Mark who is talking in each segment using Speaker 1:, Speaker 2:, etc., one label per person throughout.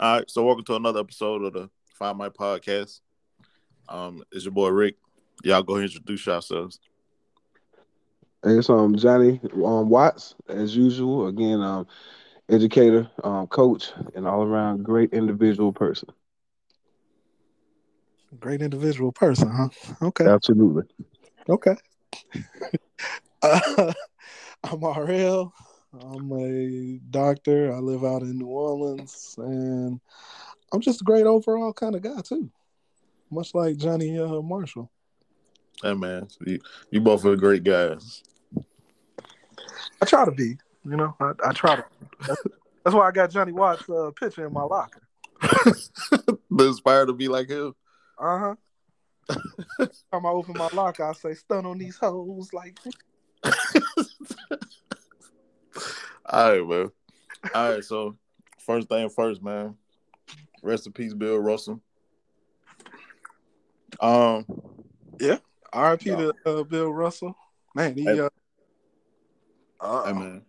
Speaker 1: All right, so welcome to another episode of the Find My Podcast. Um, it's your boy Rick. Y'all go ahead and introduce yourselves.
Speaker 2: Hey, it's um Johnny um, Watts as usual. Again, um, educator, um, coach, and all around great individual person.
Speaker 3: Great individual person, huh? Okay.
Speaker 2: Absolutely.
Speaker 3: Okay. uh, I'm RL. I'm a doctor. I live out in New Orleans, and I'm just a great overall kind of guy too. Much like Johnny uh, Marshall.
Speaker 1: Hey man, you, you both are great guys.
Speaker 3: I try to be, you know. I, I try to. That's, that's, why I got Johnny Watts' uh, picture in my locker.
Speaker 1: the inspired to be like him.
Speaker 3: Uh huh. Time I open my locker, I say, "Stun on these hoes," like.
Speaker 1: All right, man. All right, so first thing first, man. Rest in peace, Bill Russell. Um,
Speaker 3: yeah. R.I.P. to uh, Bill Russell. Man, he
Speaker 1: Hey.
Speaker 3: uh, uh
Speaker 1: hey man.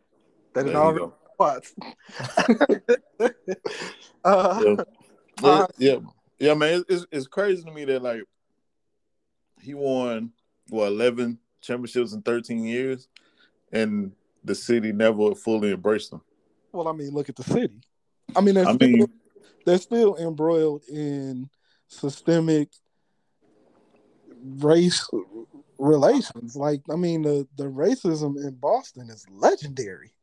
Speaker 3: that is
Speaker 1: go.
Speaker 3: what? uh,
Speaker 1: Yeah. Yeah,
Speaker 3: Uh,
Speaker 1: yeah, yeah, man. It's, it's it's crazy to me that like he won what eleven championships in thirteen years, and the city never fully embraced them.
Speaker 3: well, I mean, look at the city. I mean, they're,
Speaker 1: I
Speaker 3: still,
Speaker 1: mean,
Speaker 3: they're still embroiled in systemic race relations. Like, I mean, the the racism in Boston is legendary.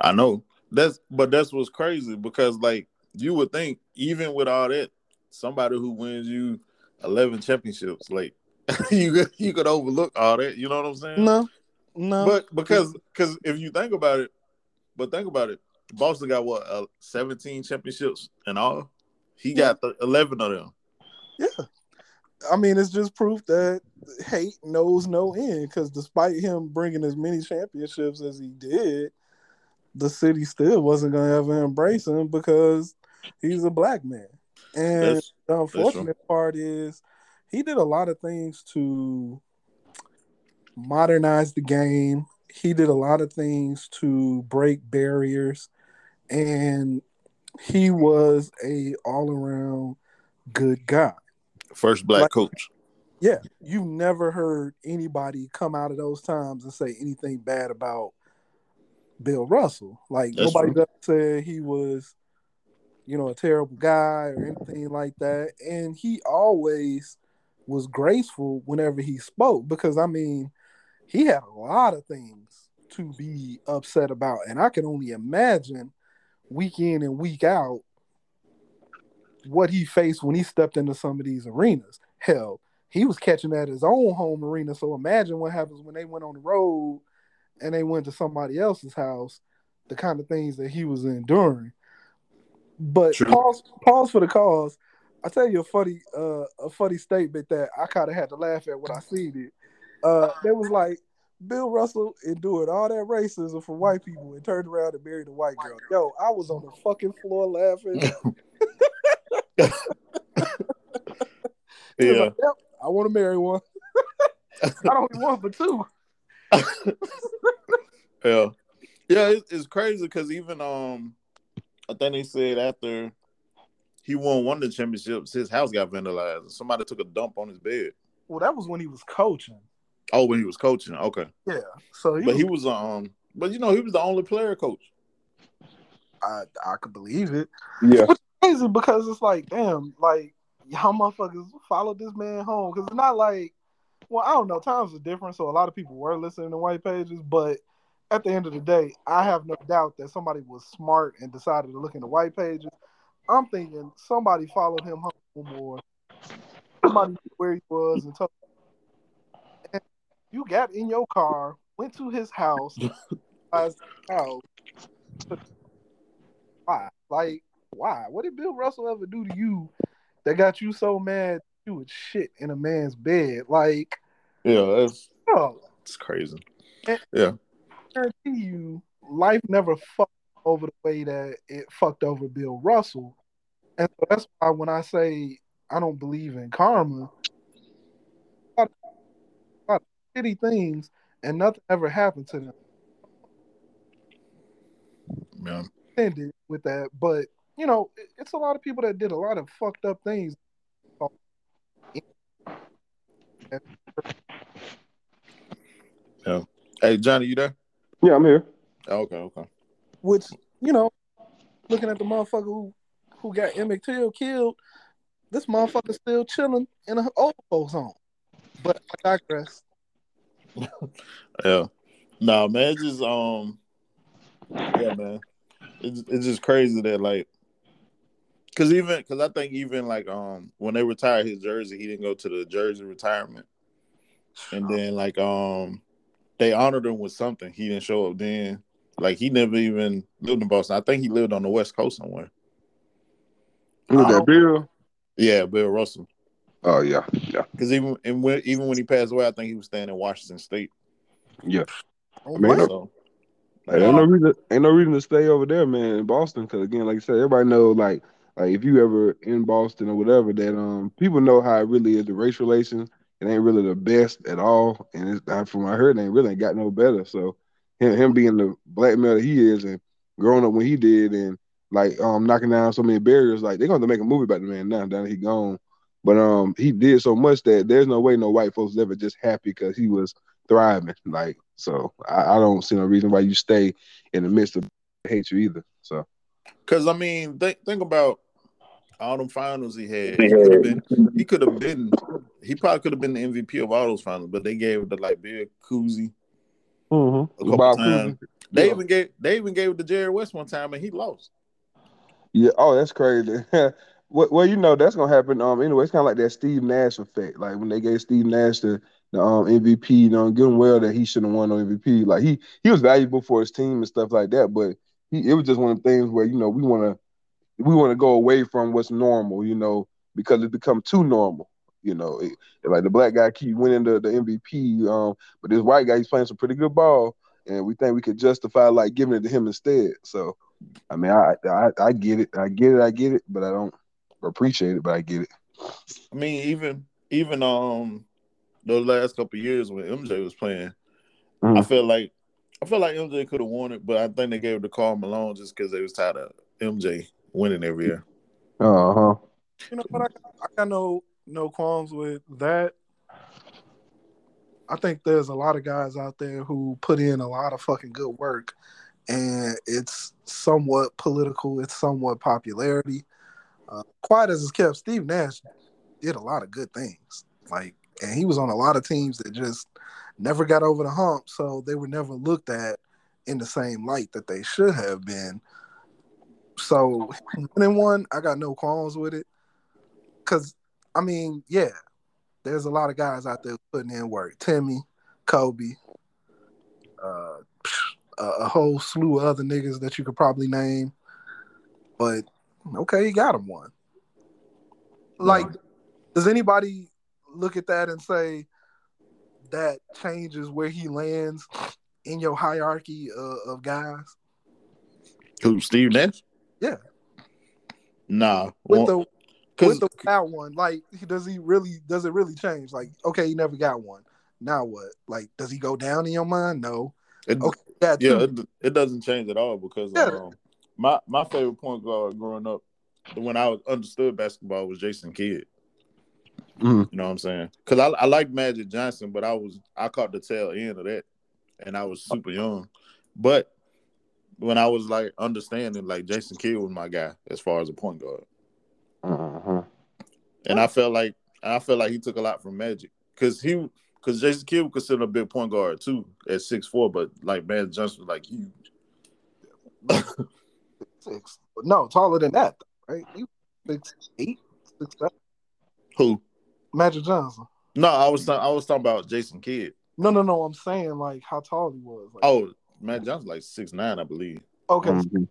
Speaker 1: I know that's, but that's what's crazy because like you would think even with all that, somebody who wins you eleven championships, like you could you could overlook all that. You know what I'm saying?
Speaker 3: No, no,
Speaker 1: But because because if you think about it, but think about it, Boston got what uh, 17 championships and all. He got th- 11 of them.
Speaker 3: yeah. I mean, it's just proof that hate knows no end. Because despite him bringing as many championships as he did, the city still wasn't going to ever embrace him because he's a black man. And
Speaker 1: That's-
Speaker 3: the unfortunate part is he did a lot of things to modernize the game. He did a lot of things to break barriers, and he was a all around good guy.
Speaker 1: First black
Speaker 3: Like-
Speaker 1: coach.
Speaker 3: Yeah, you've never heard anybody come out of those times and say anything bad about Bill Russell. Like
Speaker 1: That's
Speaker 3: nobody
Speaker 1: true.
Speaker 3: does say he was, you know, a terrible guy or anything like that. And he always was graceful whenever he spoke because I mean, he had a lot of things to be upset about, and I can only imagine week in and week out what he faced when he stepped into some of these arenas. Hell, he was catching at his own home arena. So imagine what happens when they went on the road and they went to somebody else's house, the kind of things that he was enduring. But
Speaker 1: True.
Speaker 3: pause, pause for the cause. I tell you a funny, uh, a funny statement that I kind of had to laugh at when I seen it. Uh, there was like Bill Russell endured all that racism from white people and turned around and married a white girl. Yo, I was on the fucking floor laughing. He was
Speaker 1: Yeah.
Speaker 3: like, yep, I want to marry one. I don't only one, but two.
Speaker 1: Yeah. Yeah, it's, it's crazy because even um I think they said after he won one of the championships, his house got vandalized. Somebody took a dump on his bed.
Speaker 3: Well, that was when he was coaching.
Speaker 1: Oh, when he was coaching. Okay.
Speaker 3: Yeah. So he
Speaker 1: But
Speaker 3: was,
Speaker 1: he was um but you know, he was the only player coach.
Speaker 3: I, I could believe it.
Speaker 2: Yeah.
Speaker 3: Which Crazy because it's like, damn, like y'all motherfuckers followed this man home because it's not like, well, I don't know, times are different, so a lot of people were listening to white pages, but at the end of the day, I have no doubt that somebody was smart and decided to look into white pages. I'm thinking somebody followed him home or somebody knew where he was and told you got in your car, went to his house, his house. Oh, why? Like, why? What did Bill Russell ever do to you that got you so mad you would shit in a man's bed? Like,
Speaker 1: Yeah, that's
Speaker 3: bro,
Speaker 1: it's crazy.
Speaker 3: Yeah, I guarantee you, life never fucked over the way that it fucked over Bill Russell. And so that's why when I say I don't believe in karma, a lot of, a lot of shitty things and nothing ever happened to them.
Speaker 1: Yeah.
Speaker 3: Ended with that, but you know, it's a lot of people that did a lot of fucked up things.
Speaker 1: Yeah. Hey, Johnny, you there?
Speaker 2: Yeah, I'm here.
Speaker 1: Oh, okay, okay.
Speaker 3: Which, you know, looking at the motherfucker who who got Emmett Till killed, this motherfucker still chilling in an old folks home. But I digress.
Speaker 1: Yeah. Nah, man, it's just um yeah, man. It's it's just crazy that like cause even cause I think even like um when they retired his jersey, he didn't go to the jersey retirement. And then like um they honored him with something. He didn't show up then. Like he never even lived in Boston. I think he lived on the West Coast somewhere.
Speaker 2: Who
Speaker 3: was
Speaker 2: that Bill?
Speaker 1: Yeah, Bill Russell.
Speaker 2: Oh yeah, yeah,
Speaker 1: Because even and when, even when he passed away, I think he was staying in Washington State.
Speaker 2: yeah.
Speaker 3: Oh,
Speaker 2: I mean,
Speaker 3: my-
Speaker 1: So
Speaker 2: Like, ain't no reason, ain't no reason to stay over there, man, in Boston. Because again, like I said, everybody know, like, like if you ever in Boston or whatever, that um, people know how it really is. The race relations, it ain't really the best at all. And it's, from what I heard, it ain't really got no better. So him, him being the black male that he is, and growing up when he did, and like um, knocking down so many barriers, like they're going to make a movie about the man now. Now that he gone, but um, he did so much that there's no way no white folks ever just happy because he was thriving. Like, so I, I don't see no reason why you stay in the midst of hate you either. So
Speaker 1: Because I mean, think think about all them finals he had. He could have been. He could have been. He probably could have been the MVP of all those finals, but they gave it to like Bill Cousy a couple times. They
Speaker 2: Yeah.
Speaker 1: even gave. They even gave it to Jerry West one time, and he lost.
Speaker 2: Yeah. Oh, that's crazy. well, well, you know that's gonna happen. Um, anyway, it's kind of like that Steve Nash effect. Like when they gave Steve Nash the, the um MVP, you know, him well that he shouldn't have won no MVP. Like he he was valuable for his team and stuff like that, but he it was just one of the things where you know we want to we want to go away from what's normal, you know, because it become too normal. You know, it, like the black guy keep winning the, the MVP, um, but this white guy he's playing some pretty good ball, and we think we could justify like giving it to him instead. So, I mean, I I, I get it, I get it, I get it, but I don't appreciate it, but I get it.
Speaker 1: I mean, even even um those last couple of years when MJ was playing, I
Speaker 2: Mhm.
Speaker 1: feel like I feel like MJ could have won it, but I think they gave it to Karl Malone just because they was tired of MJ winning every year.
Speaker 2: Uh huh.
Speaker 3: You know what? I, I got no no qualms with that. I think there's a lot of guys out there who put in a lot of fucking good work, and it's somewhat political. It's somewhat popularity. Uh, quiet as it's kept, Steve Nash did a lot of good things. Like, and he was on a lot of teams that just never got over the hump, so they were never looked at in the same light that they should have been. So, winning one, I got no qualms with it. Cause I mean, yeah, there's a lot of guys out there putting in work. Timmy, Kobe, uh, a, a whole slew of other niggas that you could probably name. But okay, he got him one. Like, does anybody look at that and say that changes where he lands in your hierarchy of, of guys?
Speaker 1: Who Steve Nash?
Speaker 3: Yeah.
Speaker 1: Nah,
Speaker 3: With
Speaker 1: well,
Speaker 3: the
Speaker 1: 'cause-
Speaker 3: with the without one, like does he really does it really change? Like, okay, he never got one. Now what? Like, does he go down in your mind? No.
Speaker 1: it-
Speaker 3: Okay, yeah,
Speaker 1: yeah, it, it doesn't change at all because
Speaker 3: Yeah.
Speaker 1: um, my my favorite point guard growing up, when I understood basketball, was Jason Kidd.
Speaker 2: Mhm.
Speaker 1: You know what I'm saying? Because I I like Magic Johnson, but I was I caught the tail end of that, and I was super young. But when I was like understanding, like Jason Kidd was my guy as far as a point guard,
Speaker 2: Uh huh.
Speaker 1: and I felt like I felt like he took a lot from Magic because he because Jason Kidd was considered a big point guard too at six four, but like Magic Johnson was like huge.
Speaker 3: six. No, taller than that, right? You six eight, six seven.
Speaker 1: Who?
Speaker 3: Magic Johnson.
Speaker 1: No, I was I was talking about Jason Kidd.
Speaker 3: No, no, no. I'm saying like how tall he was. Like,
Speaker 1: Oh, Magic Johnson like six nine, I believe.
Speaker 3: okay,
Speaker 2: Mhm.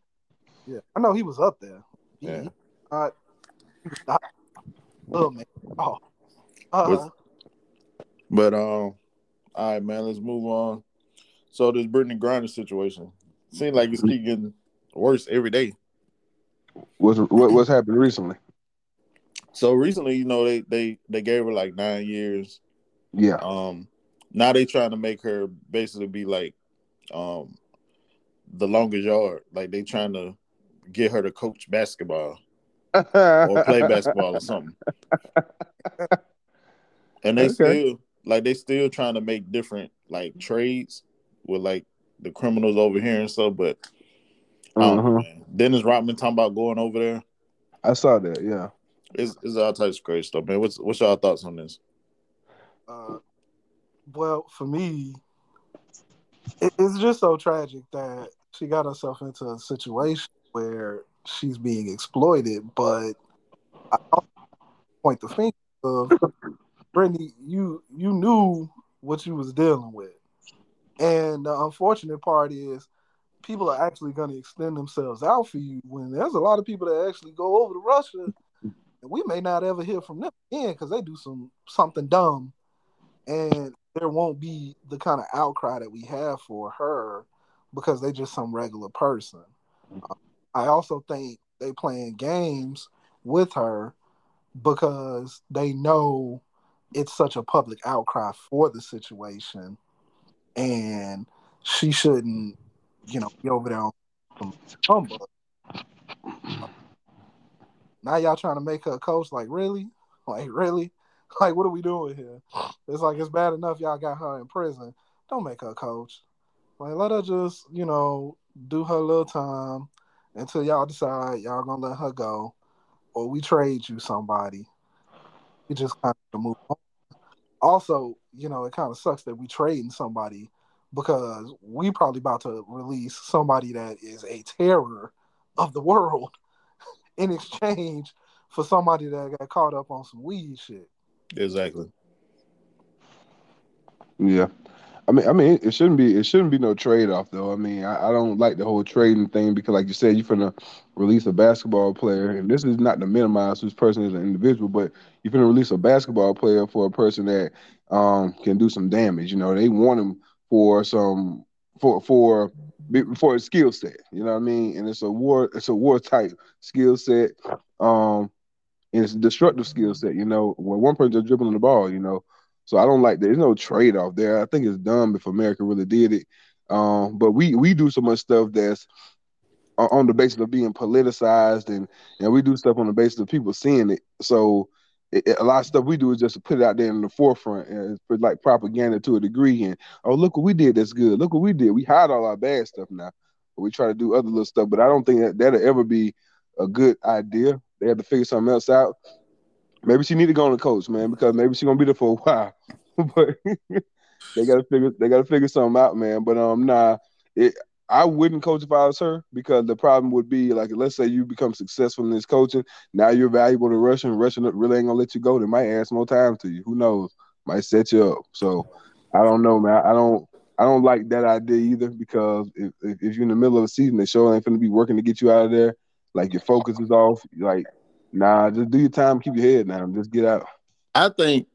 Speaker 3: yeah. I know he was up there. He-
Speaker 1: Yeah.
Speaker 3: he not- he oh man. Oh. Uh,
Speaker 1: Was- But um, all right, man, let's move on. So this Brittney Griner situation seems like it's keep getting worse every day.
Speaker 2: What's what, what's happened recently?
Speaker 1: So recently, you know, they they they gave her like nine years.
Speaker 2: Yeah.
Speaker 1: Um, now they trying to make her basically be like, um, the longest yard. Like they trying to get her to coach basketball or play basketball or something. And they
Speaker 2: Okay.
Speaker 1: still like they still trying to make different like trades with like the criminals over here and stuff, but I don't know,
Speaker 2: Uh-huh.
Speaker 1: man. Dennis Rodman talking about going over there.
Speaker 2: I saw that. Yeah.
Speaker 1: It's, it's all types of crazy stuff, man. What's what's y'all thoughts on this?
Speaker 3: Uh, well, for me, it, it's just so tragic that she got herself into a situation where she's being exploited. But I also point the finger of Brittney. You you knew what you was dealing with, and the unfortunate part is people are actually going to extend themselves out for you when there's a lot of people that actually go over to Russia. And we may not ever hear from them again because they do some something dumb and there won't be the kind of outcry that we have for her because they just some regular person. I also think they playing games with her because they know it's such a public outcry for the situation, and she shouldn't, you know, be over there on some. Now y'all trying to make her a coach? Like really? Like really? Like what are we doing here? It's like it's bad enough y'all got her in prison. Don't make her a coach. Like let her just, you know, do her little time until y'all decide y'all gonna let her go, or we trade you somebody. We just kind of move on. Also, you know, it kind of sucks that we trading somebody because we probably about to release somebody that is a terror of the world in exchange for somebody that got caught up on some weed shit.
Speaker 1: Exactly.
Speaker 2: Yeah. I mean, I mean, it shouldn't be. It shouldn't be no trade off, though. I mean, I, I don't like the whole trading thing because, like you said, you're gonna release a basketball player, and this is not to minimize whose person is an individual, but you're gonna release a basketball player for a person that um can do some damage. You know, they want him for some for for for a skill set. You know what I mean? And it's a war. It's a war type skill set. Um, and it's a destructive skill set. You know, when one person's dribbling the ball, you know. So I don't like that. There's no trade off there. I think it's dumb if America really did it. Um, but we we do so much stuff that's on the basis of being politicized, and and we do stuff on the basis of people seeing it. So it, it- a lot of stuff we do is just to put it out there in the forefront, and it's like propaganda to a degree. And oh, look what we did. That's good. Look what we did. We hide all our bad stuff now, we try to do other little stuff. But I don't think that that'll ever be a good idea. They have to figure something else out. Maybe she need to go on the coach, man, because maybe she's gonna be there for a while. but they gotta figure they gotta figure something out, man. But um nah, it I wouldn't coach if I was her because the problem would be like let's say you become successful in this coaching, now you're valuable to Russia and Russia really ain't gonna let you go. They might some more time to you. Who knows? Might set you up. So I don't know, man. I don't I don't like that idea either because if, if, you're in the middle of a season, they sure ain't gonna be working to get you out of there. Like your focus is off. Like, nah, just do your time, keep your head down, just get out.
Speaker 1: I think,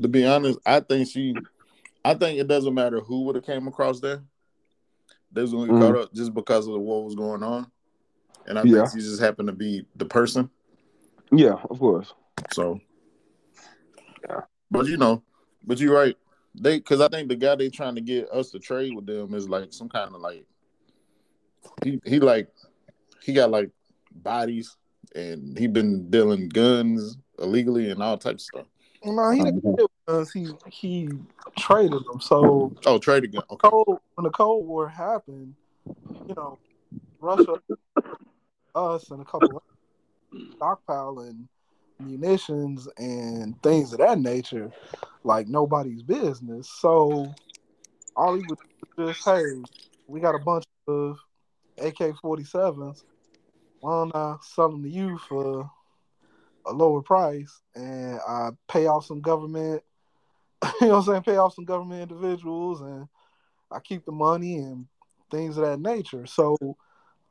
Speaker 1: to be honest, I think she, I think it doesn't matter who would have came across there. They was gonna get
Speaker 2: Mhm.
Speaker 1: caught up just because of what was going on, and I
Speaker 2: Yeah.
Speaker 1: think she just happened to be the person.
Speaker 2: Yeah, of course.
Speaker 1: So,
Speaker 2: Yeah.
Speaker 1: but you know, but you're right. They because I think the guy they trying to get us to trade with them is like some kind of like he he like he got like bodies and he been dealing guns illegally and all types of stuff.
Speaker 3: No, he didn't
Speaker 2: Mhm.
Speaker 3: Because he he traded them. So
Speaker 1: Oh, trade again. Okay.
Speaker 3: cold when the Cold War happened, you know, Russia, us, and a couple of stockpiling munitions and things of that nature, like nobody's business. So all he would just, hey, we got a bunch of AK forty sevens. Why don't I sell them to you for a lower price and I pay off some government, you know what I'm saying? Pay off some government individuals and I keep the money and things of that nature. So,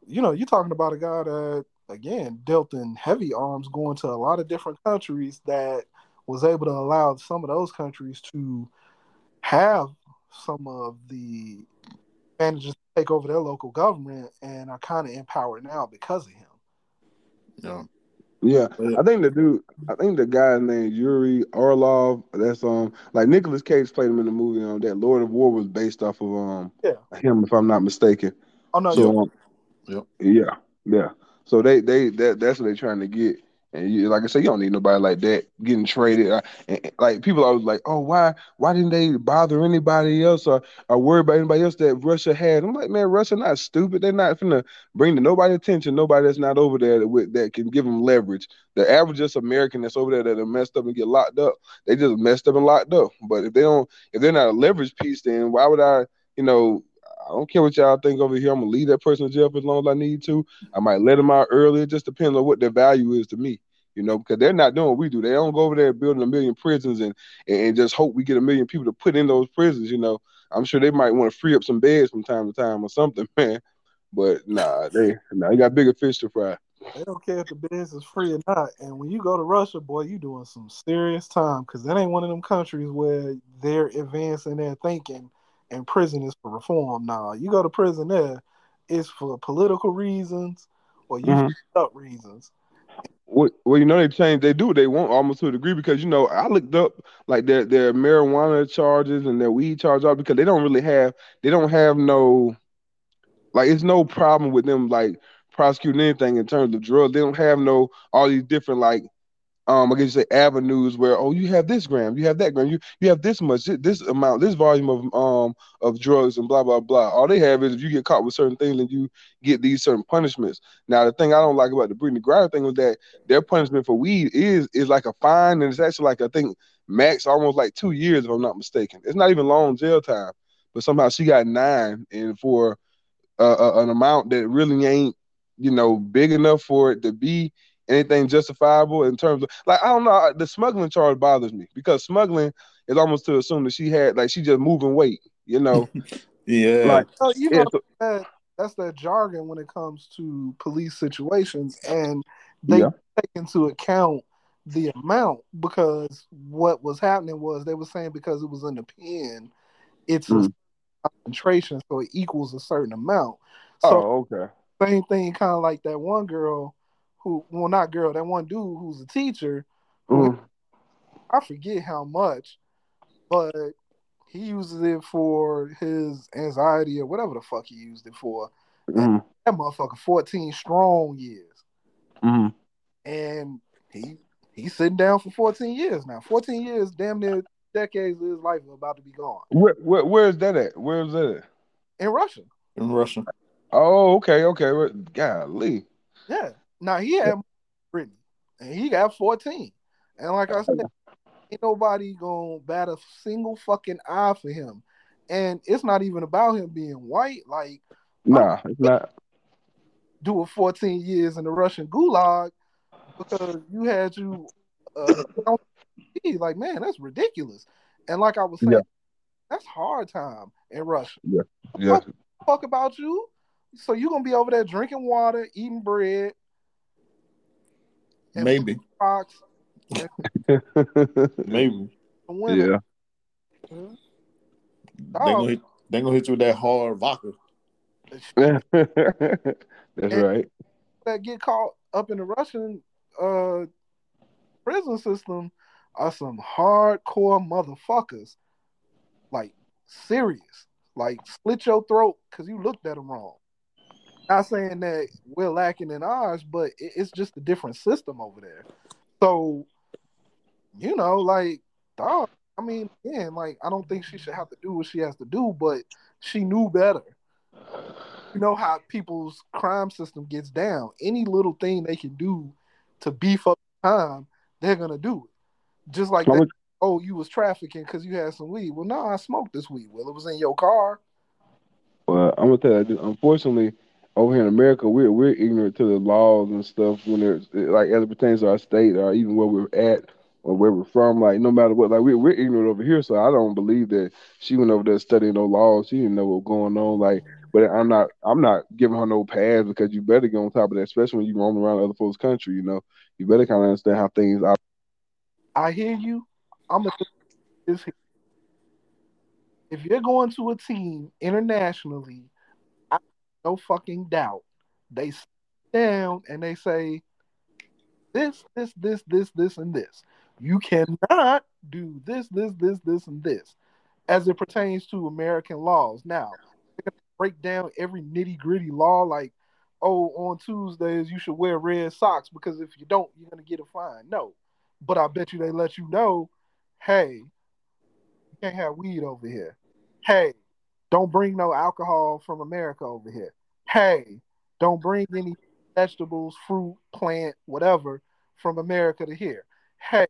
Speaker 3: you know, you're talking about a guy that, again, dealt in heavy arms going to a lot of different countries that was able to allow some of those countries to have some of the to take over their local government and are kind of empowered now because of him.
Speaker 1: Yeah.
Speaker 2: Yeah,
Speaker 1: Yeah.
Speaker 2: I think the dude, I think the guy named Yuri Orlov. That's um like Nicolas Cage played him in the movie. Um, that Lord of War was based off of um
Speaker 3: Yeah.
Speaker 2: him, if I'm not mistaken.
Speaker 3: Oh, no,
Speaker 2: so
Speaker 3: you
Speaker 2: um,
Speaker 1: Yep.
Speaker 2: yeah, yeah. So they they that that's what they're trying to get. And you, like I said, you don't need nobody like that getting traded. Uh, and, like people always like, oh, why why didn't they bother anybody else or, or worry about anybody else that Russia had? I'm like, man, Russia not stupid. They're not gonna bring to nobody attention. Nobody that's not over there that, that can give them leverage. The average just American that's over there that are messed up and get locked up, they just messed up and locked up. But if they don't, if they're not a leverage piece, then why would I, you know, I don't care what y'all think over here. I'm gonna leave that person in jail for as long as I need to. I might let them out early. It just depends on what their value is to me, you know, because they're not doing what we do. They don't go over there building a million prisons and and just hope we get a million people to put in those prisons. You know, I'm sure they might want to free up some beds from time to time or something, man. But nah, they nah, they got bigger fish to fry.
Speaker 3: They don't care if the beds is free or not. And when you go to Russia, boy, you doing some serious time because that ain't one of them countries where they're advancing their thinking and prison is for reform. Now you go to prison there, it's for political reasons or you mm-hmm. up reasons.
Speaker 2: Well, well, you know they change. They do what they want almost to a degree because you know I looked up like their their marijuana charges and their weed charges because they don't really have they don't have no like it's no problem with them like prosecuting anything in terms of drugs. They don't have no all these different like um, I guess you say avenues where oh you have this gram, you have that gram, you you have this much, this amount, this volume of um of drugs and blah blah blah. All they have is if you get caught with certain things, then you get these certain punishments. Now the thing I don't like about the Brittney Griner thing was that their punishment for weed is is like a fine, and it's actually like I think max almost like two years if I'm not mistaken. It's not even long jail time, but somehow she got nine, and for uh, uh, an amount that really ain't you know big enough for it to be anything justifiable in terms of like I don't know the smuggling charge bothers me because smuggling is almost to assume that she had like she just moving weight, you know.
Speaker 1: yeah,
Speaker 3: like so, you know that, that's that jargon when it comes to police situations, and they yeah. take into account the amount because what was happening was they were saying because it was in the pen, it's mm. a concentration, so it equals a certain amount. So
Speaker 2: oh, okay.
Speaker 3: Same thing, kind of like that one girl who well not girl, that one dude who's a teacher. Who, mm. I forget how much, but he uses it for his anxiety or whatever the fuck he used it for.
Speaker 2: Mm.
Speaker 3: That motherfucker 14 strong years.
Speaker 2: Mm.
Speaker 3: And he he's sitting down for 14 years now. 14 years, damn near decades of his life are about to be gone.
Speaker 2: Where, where where is that at? Where is that at?
Speaker 3: In Russia.
Speaker 1: In Russia.
Speaker 2: Oh, okay, okay. Golly.
Speaker 3: Yeah. Now he had Brittney, and he got 14. And like I said, ain't nobody gonna bat a single fucking eye for him. And it's not even about him being white. Like,
Speaker 2: nah, it's not.
Speaker 3: Doing 14 years in the Russian gulag because you had you uh, like, man, that's ridiculous. And like I was saying, yeah. that's hard time in Russia.
Speaker 2: Yeah, yeah.
Speaker 3: Fuck about you. So you're gonna be over there drinking water, eating bread,
Speaker 1: Maybe.
Speaker 3: Rocks.
Speaker 1: Maybe.
Speaker 2: Yeah.
Speaker 3: Mm-hmm.
Speaker 1: They gonna, hit, they gonna hit you with that hard vodka.
Speaker 2: That's and right.
Speaker 3: That get caught up in the Russian uh, prison system are some hardcore motherfuckers. Like serious. Like slit your throat because you looked at them wrong. Not saying that we're lacking in ours, but it's just a different system over there. So, you know, like, dog, I mean, again, like, I don't think she should have to do what she has to do, but she knew better. You know how people's crime system gets down. Any little thing they can do to beef up time, they're gonna do it. Just like that, oh, you was trafficking because you had some weed. Well, no, I smoked this weed. Well, it was in your car.
Speaker 2: Well, I'm gonna tell you, unfortunately, over here in America, we're we're ignorant to the laws and stuff when it's like as it pertains to our state or even where we're at or where we're from. Like no matter what, like we're we're ignorant over here. So I don't believe that she went over there studying no laws. She didn't know what was going on. Like, but I'm not I'm not giving her no pass because you better get on top of that, especially when you roam around other folks' country. You know, you better kind of understand how things are.
Speaker 3: I hear you. I'm this. If you're going to a team internationally no fucking doubt. They sit down and they say, this, this, this, this, this, and this. You cannot do this, this, this, this, and this as it pertains to American laws. Now, break down every nitty gritty law, like oh, on Tuesdays you should wear red socks because if you don't, you're gonna get a fine. No, but I bet you they let you know, hey, you can't have weed over here. Hey, don't bring no alcohol from America over here. Hey, don't bring any vegetables, fruit, plant, whatever from America to here. Hey,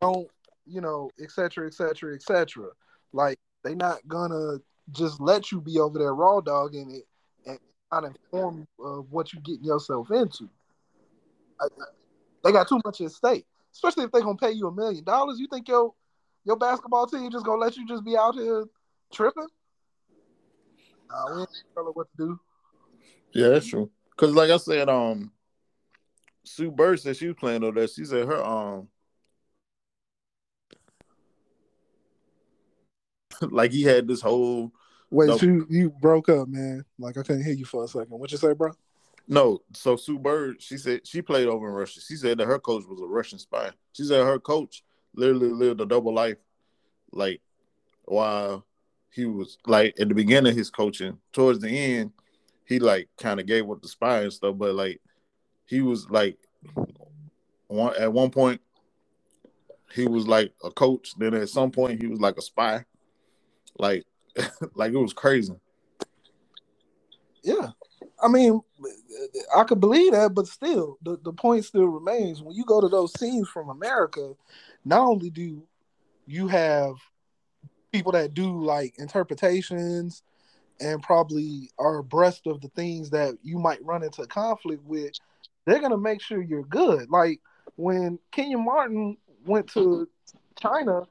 Speaker 3: don't you know, et cetera, et cetera, et cetera. Like they not gonna just let you be over there raw dog in it and not inform you of what you're getting yourself into. They got too much at stake, especially if they're gonna pay you a million dollars. You think your your basketball team just gonna let you just be out here tripping? Nah, we ain't tell her what to do.
Speaker 1: Yeah, that's true. Cause like I said, um, Sue Bird said she was playing over there. She said her um, like he had this whole
Speaker 3: Wait,
Speaker 1: No.
Speaker 3: you you broke up, man. Like I couldn't hear you for a second. What you say, bro?
Speaker 1: no. So Sue Bird, she said she played over in Russia. She said that her coach was a Russian spy. She said her coach literally lived a double life, like while he was like at the beginning of his coaching. Towards the end, he like kind of gave up the spy and stuff, but like he was like one at one point he was like a coach. Then at some point he was like a spy. Like like it was crazy.
Speaker 3: Yeah. I mean, I could believe that, but still, the, the point still remains. When you go to those scenes from America, not only do you have people that do like interpretations and probably are abreast of the things that you might run into conflict with, they're gonna make sure you're good. Like when Kenyon Martin went to China,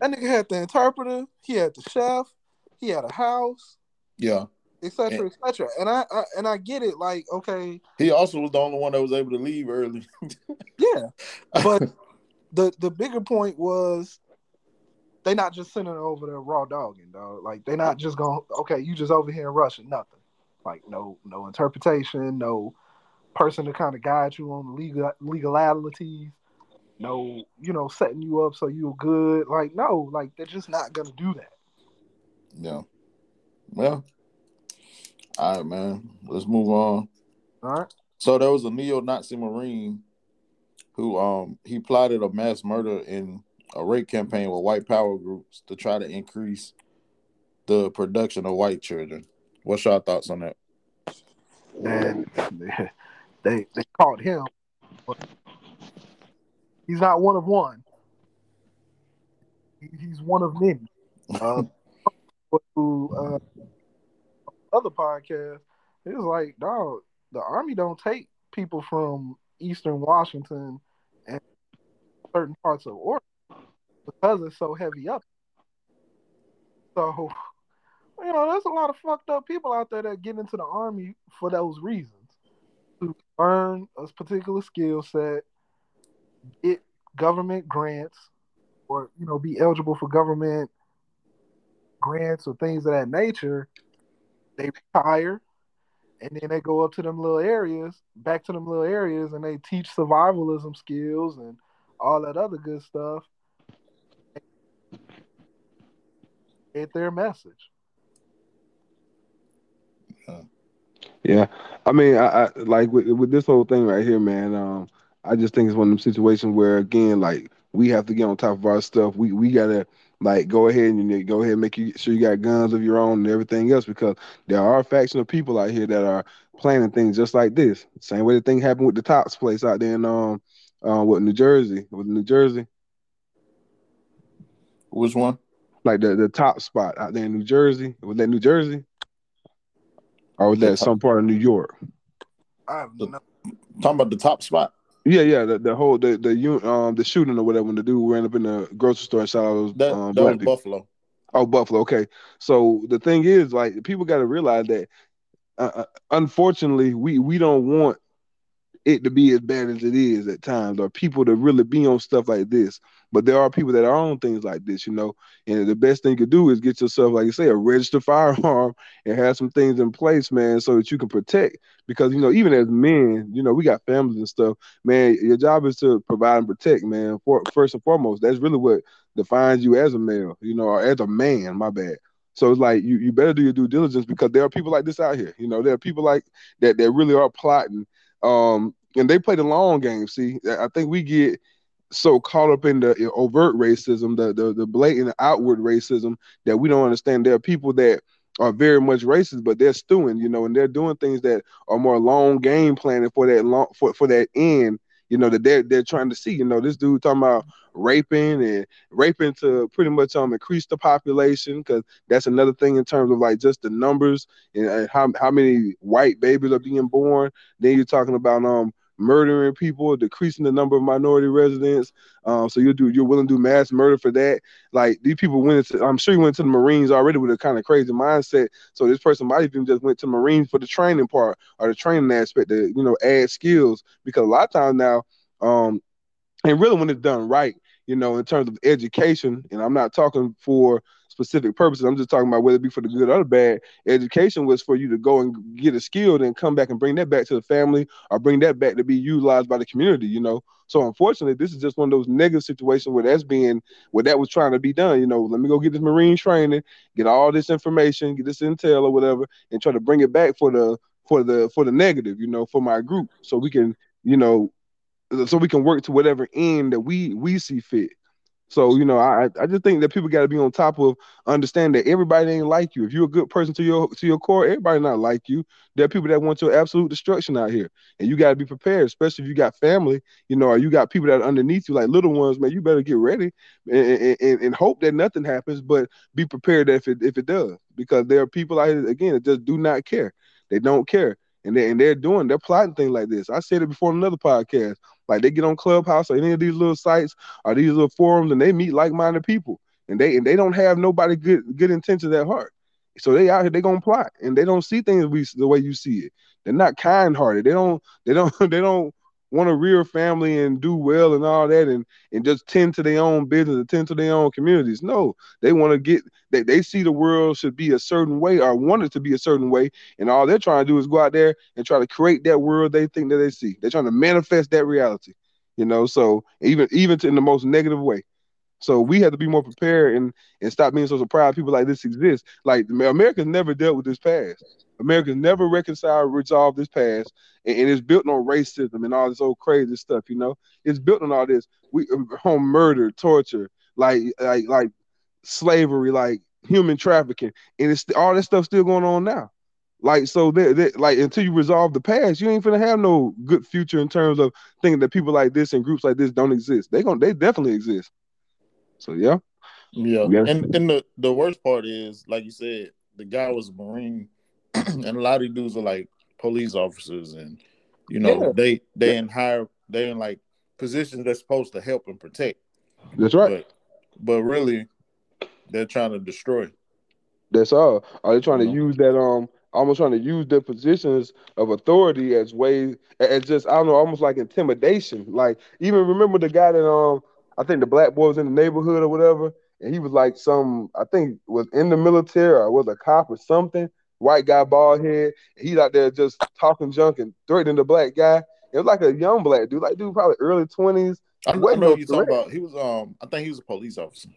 Speaker 3: that nigga had the interpreter, he had the chef, he had a house,
Speaker 1: Yeah.
Speaker 3: etc., etc. And I, I and I get it. Like, okay,
Speaker 1: He also was the only one that was able to leave early.
Speaker 3: yeah, but the the bigger point was they not just sending over there raw dogging, dog. Like they not just going, okay, you just over here in Russia, nothing. Like no no interpretation, no person to kind of guide you on the legal legalities, no you know setting you up so you're good. Like no, like they're just not gonna do that.
Speaker 1: yeah. Well. All right, man. Let's move on.
Speaker 3: All right.
Speaker 1: So there was a neo-Nazi Marine who um he plotted a mass murder in a rape campaign with white power groups to try to increase the production of white children. What's your thoughts on that?
Speaker 3: and they they, caught him. But he's not one of one. He's one of many. Uh, who uh, other podcast, it was like, dog, the army don't take people from Eastern Washington and certain parts of Oregon because it's so heavy up. So, you know, there's a lot of fucked up people out there that get into the army for those reasons to learn a particular skill set, get government grants, or you know, be eligible for government grants or things of that nature. They retire, and then they go up to them little areas, back to them little areas, and they teach survivalism skills and all that other good stuff. Get their message.
Speaker 2: Yeah, I mean, I, I like with with this whole thing right here, man. Um, I just think it's one of them situations where again, like we have to get on top of our stuff. We we gotta like go ahead and you know, go ahead and make you, sure you got guns of your own and everything else because there are a faction of people out here that are planning things just like this. Same way the thing happened with the Tops place out there in um, uh, what New Jersey, with New Jersey,
Speaker 1: Which one?
Speaker 2: Like the the top spot out there in New Jersey. Was that New Jersey? Or was
Speaker 1: The
Speaker 2: that
Speaker 1: top-
Speaker 2: some part of New York?
Speaker 3: I have
Speaker 1: The-
Speaker 3: no
Speaker 1: Talking about the top spot.
Speaker 2: Yeah, yeah, the, the whole the the um the shooting or whatever when the dude ran up in the grocery store and shot all those
Speaker 1: That,
Speaker 2: um,
Speaker 1: that was
Speaker 2: people.
Speaker 1: Buffalo.
Speaker 2: Oh, Buffalo. Okay, so the thing is, like, people got to realize that, uh, uh, unfortunately, we we don't want it to be as bad as it is at times, or people to really be on stuff like this. But there are people that are on things like this, you know. And the best thing you do is get yourself, like you say, a registered firearm and have some things in place, man, so that you can protect. Because you know, even as men, you know, we got families and stuff. Man, your job is to provide and protect, man. For first and foremost, that's really what defines you as a male, you know, or as a man. My bad. So it's like you, you better do your due diligence because there are people like this out here. You know, there are people like that that really are plotting. Um, and they play the long game. See, I think we get so caught up in the overt racism, the the, the blatant outward racism that we don't understand. There are people that are very much racist, but they're stewing, you know, and they're doing things that are more long game planning for that long for, for that end you know, that they're they're trying to see. You know, this dude talking about raping and raping to pretty much um increase the population because that's another thing in terms of like just the numbers and how how many white babies are being born. Then you're talking about um murdering people, decreasing the number of minority residents. Um, so you'll do you're willing to do mass murder for that. Like these people went into I'm sure you went to the Marines already with a kind of crazy mindset. So this person might even just went to Marines for the training part or the training aspect to, you know, add skills. Because a lot of times now, um, and really when it's done right, you know, in terms of education, and I'm not talking for specific purposes. I'm just talking about whether it be for the good or the bad. Education was for you to go and get a skill, and come back and bring that back to the family, or bring that back to be utilized by the community. You know. So unfortunately, this is just one of those negative situations where that's being where that was trying to be done. You know, let me go get this marine training, get all this information, get this intel or whatever, and try to bring it back for the for the for the negative. You know, for my group, so we can you know so we can work to whatever end that we we see fit. So you know, I I just think that people got to be on top of understand that everybody ain't like you. If you're a good person to your to your core, everybody not like you. There are people that want your absolute destruction out here, and you got to be prepared. Especially if you got family, you know, or you got people that are underneath you, like little ones. Man, you better get ready and, and, and hope that nothing happens, but be prepared if it if it does, because there are people out here again that just do not care. They don't care, and they and they're doing they're plotting things like this. I said it before in another podcast. Like they get on Clubhouse or any of these little sites or these little forums and they meet like-minded people. And they and they don't have nobody good good intentions at heart. So they out here, they gonna plot and they don't see things we, the way you see it. They're not kind-hearted. They don't, they don't, they don't want to rear family and do well and all that and and just tend to their own business and tend to their own communities. No, they want to get they, they see the world should be a certain way or want it to be a certain way, and all they're trying to do is go out there and try to create that world they think that they see. They're trying to manifest that reality, you know. So even even in the most negative way. So we have to be more prepared and and stop being so surprised people like this exist. Like America's never dealt with this past. America's never reconciled, resolved this past, and, and, it's built on racism and all this old crazy stuff. You know, it's built on all this. We uh, home murder, torture, like like like slavery, like human trafficking, and it's all this stuff still going on now. Like so, they, like until you resolve the past, you ain't gonna have no good future in terms of thinking that people like this and groups like this don't exist. They gonna they definitely exist. So yeah,
Speaker 1: yeah. And and the the worst part is, like you said, the guy was a marine and a lot of these dudes are like police officers, and you know yeah. they they yeah. in higher they in like positions that's supposed to help and protect.
Speaker 2: That's right.
Speaker 1: But, but really, they're trying to destroy.
Speaker 2: That's all. Are they trying to use that um almost trying to use their positions of authority as ways as just I don't know, almost like intimidation. Like even remember the guy that um I think the black boy was in the neighborhood or whatever, and he was like some I think was in the military or was a cop or something, white guy, bald head. He's out there just talking junk and threatening the black guy. It was like a young black dude, like dude, probably early twenties.
Speaker 1: I, I know you talking about. He was um, I think he was a police officer.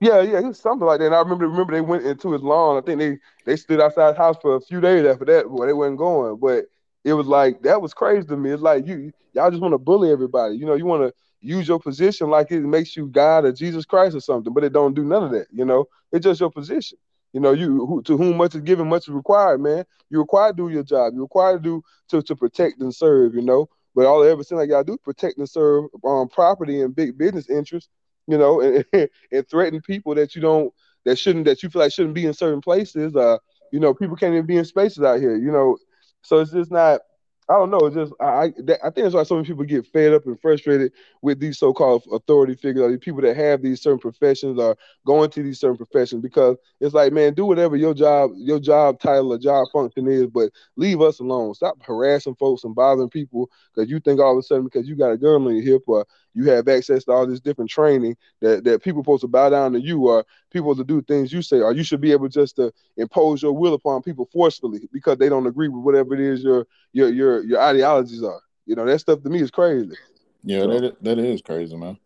Speaker 2: Yeah, yeah, he was something like that. And I remember, remember they went into his lawn. I think they they stood outside his house for a few days after that, but they wasn't going. But it was like that was crazy to me. It's like you y'all just want to bully everybody. You know, you want to use your position like it makes you God or Jesus Christ or something, but it don't do none of that. You know, it's just your position. You know, you who, to whom much is given, much is required, man. You're required to do your job. You're required to do to, to protect and serve, you know. But all ever seem like y'all do protect and serve um, property and big business interests, you know, and, and threaten people that you don't that shouldn't that you feel like shouldn't be in certain places. Uh, you know, people can't even be in spaces out here, you know. So it's just not I don't know. It's just I I, I think that's why so many people get fed up and frustrated with these so-called authority figures, or these people that have these certain professions or going to these certain professions, because it's like, man, do whatever your job, your job title or job function is, but leave us alone. Stop harassing folks and bothering people because you think all of a sudden because you got a gun on your hip or you have access to all this different training that, that people supposed to bow down to you or people to do things you say, or you should be able just to impose your will upon people forcefully because they don't agree with whatever it is your your your your ideologies are. You know, that stuff to me is crazy.
Speaker 1: Yeah, so. that that is crazy, man.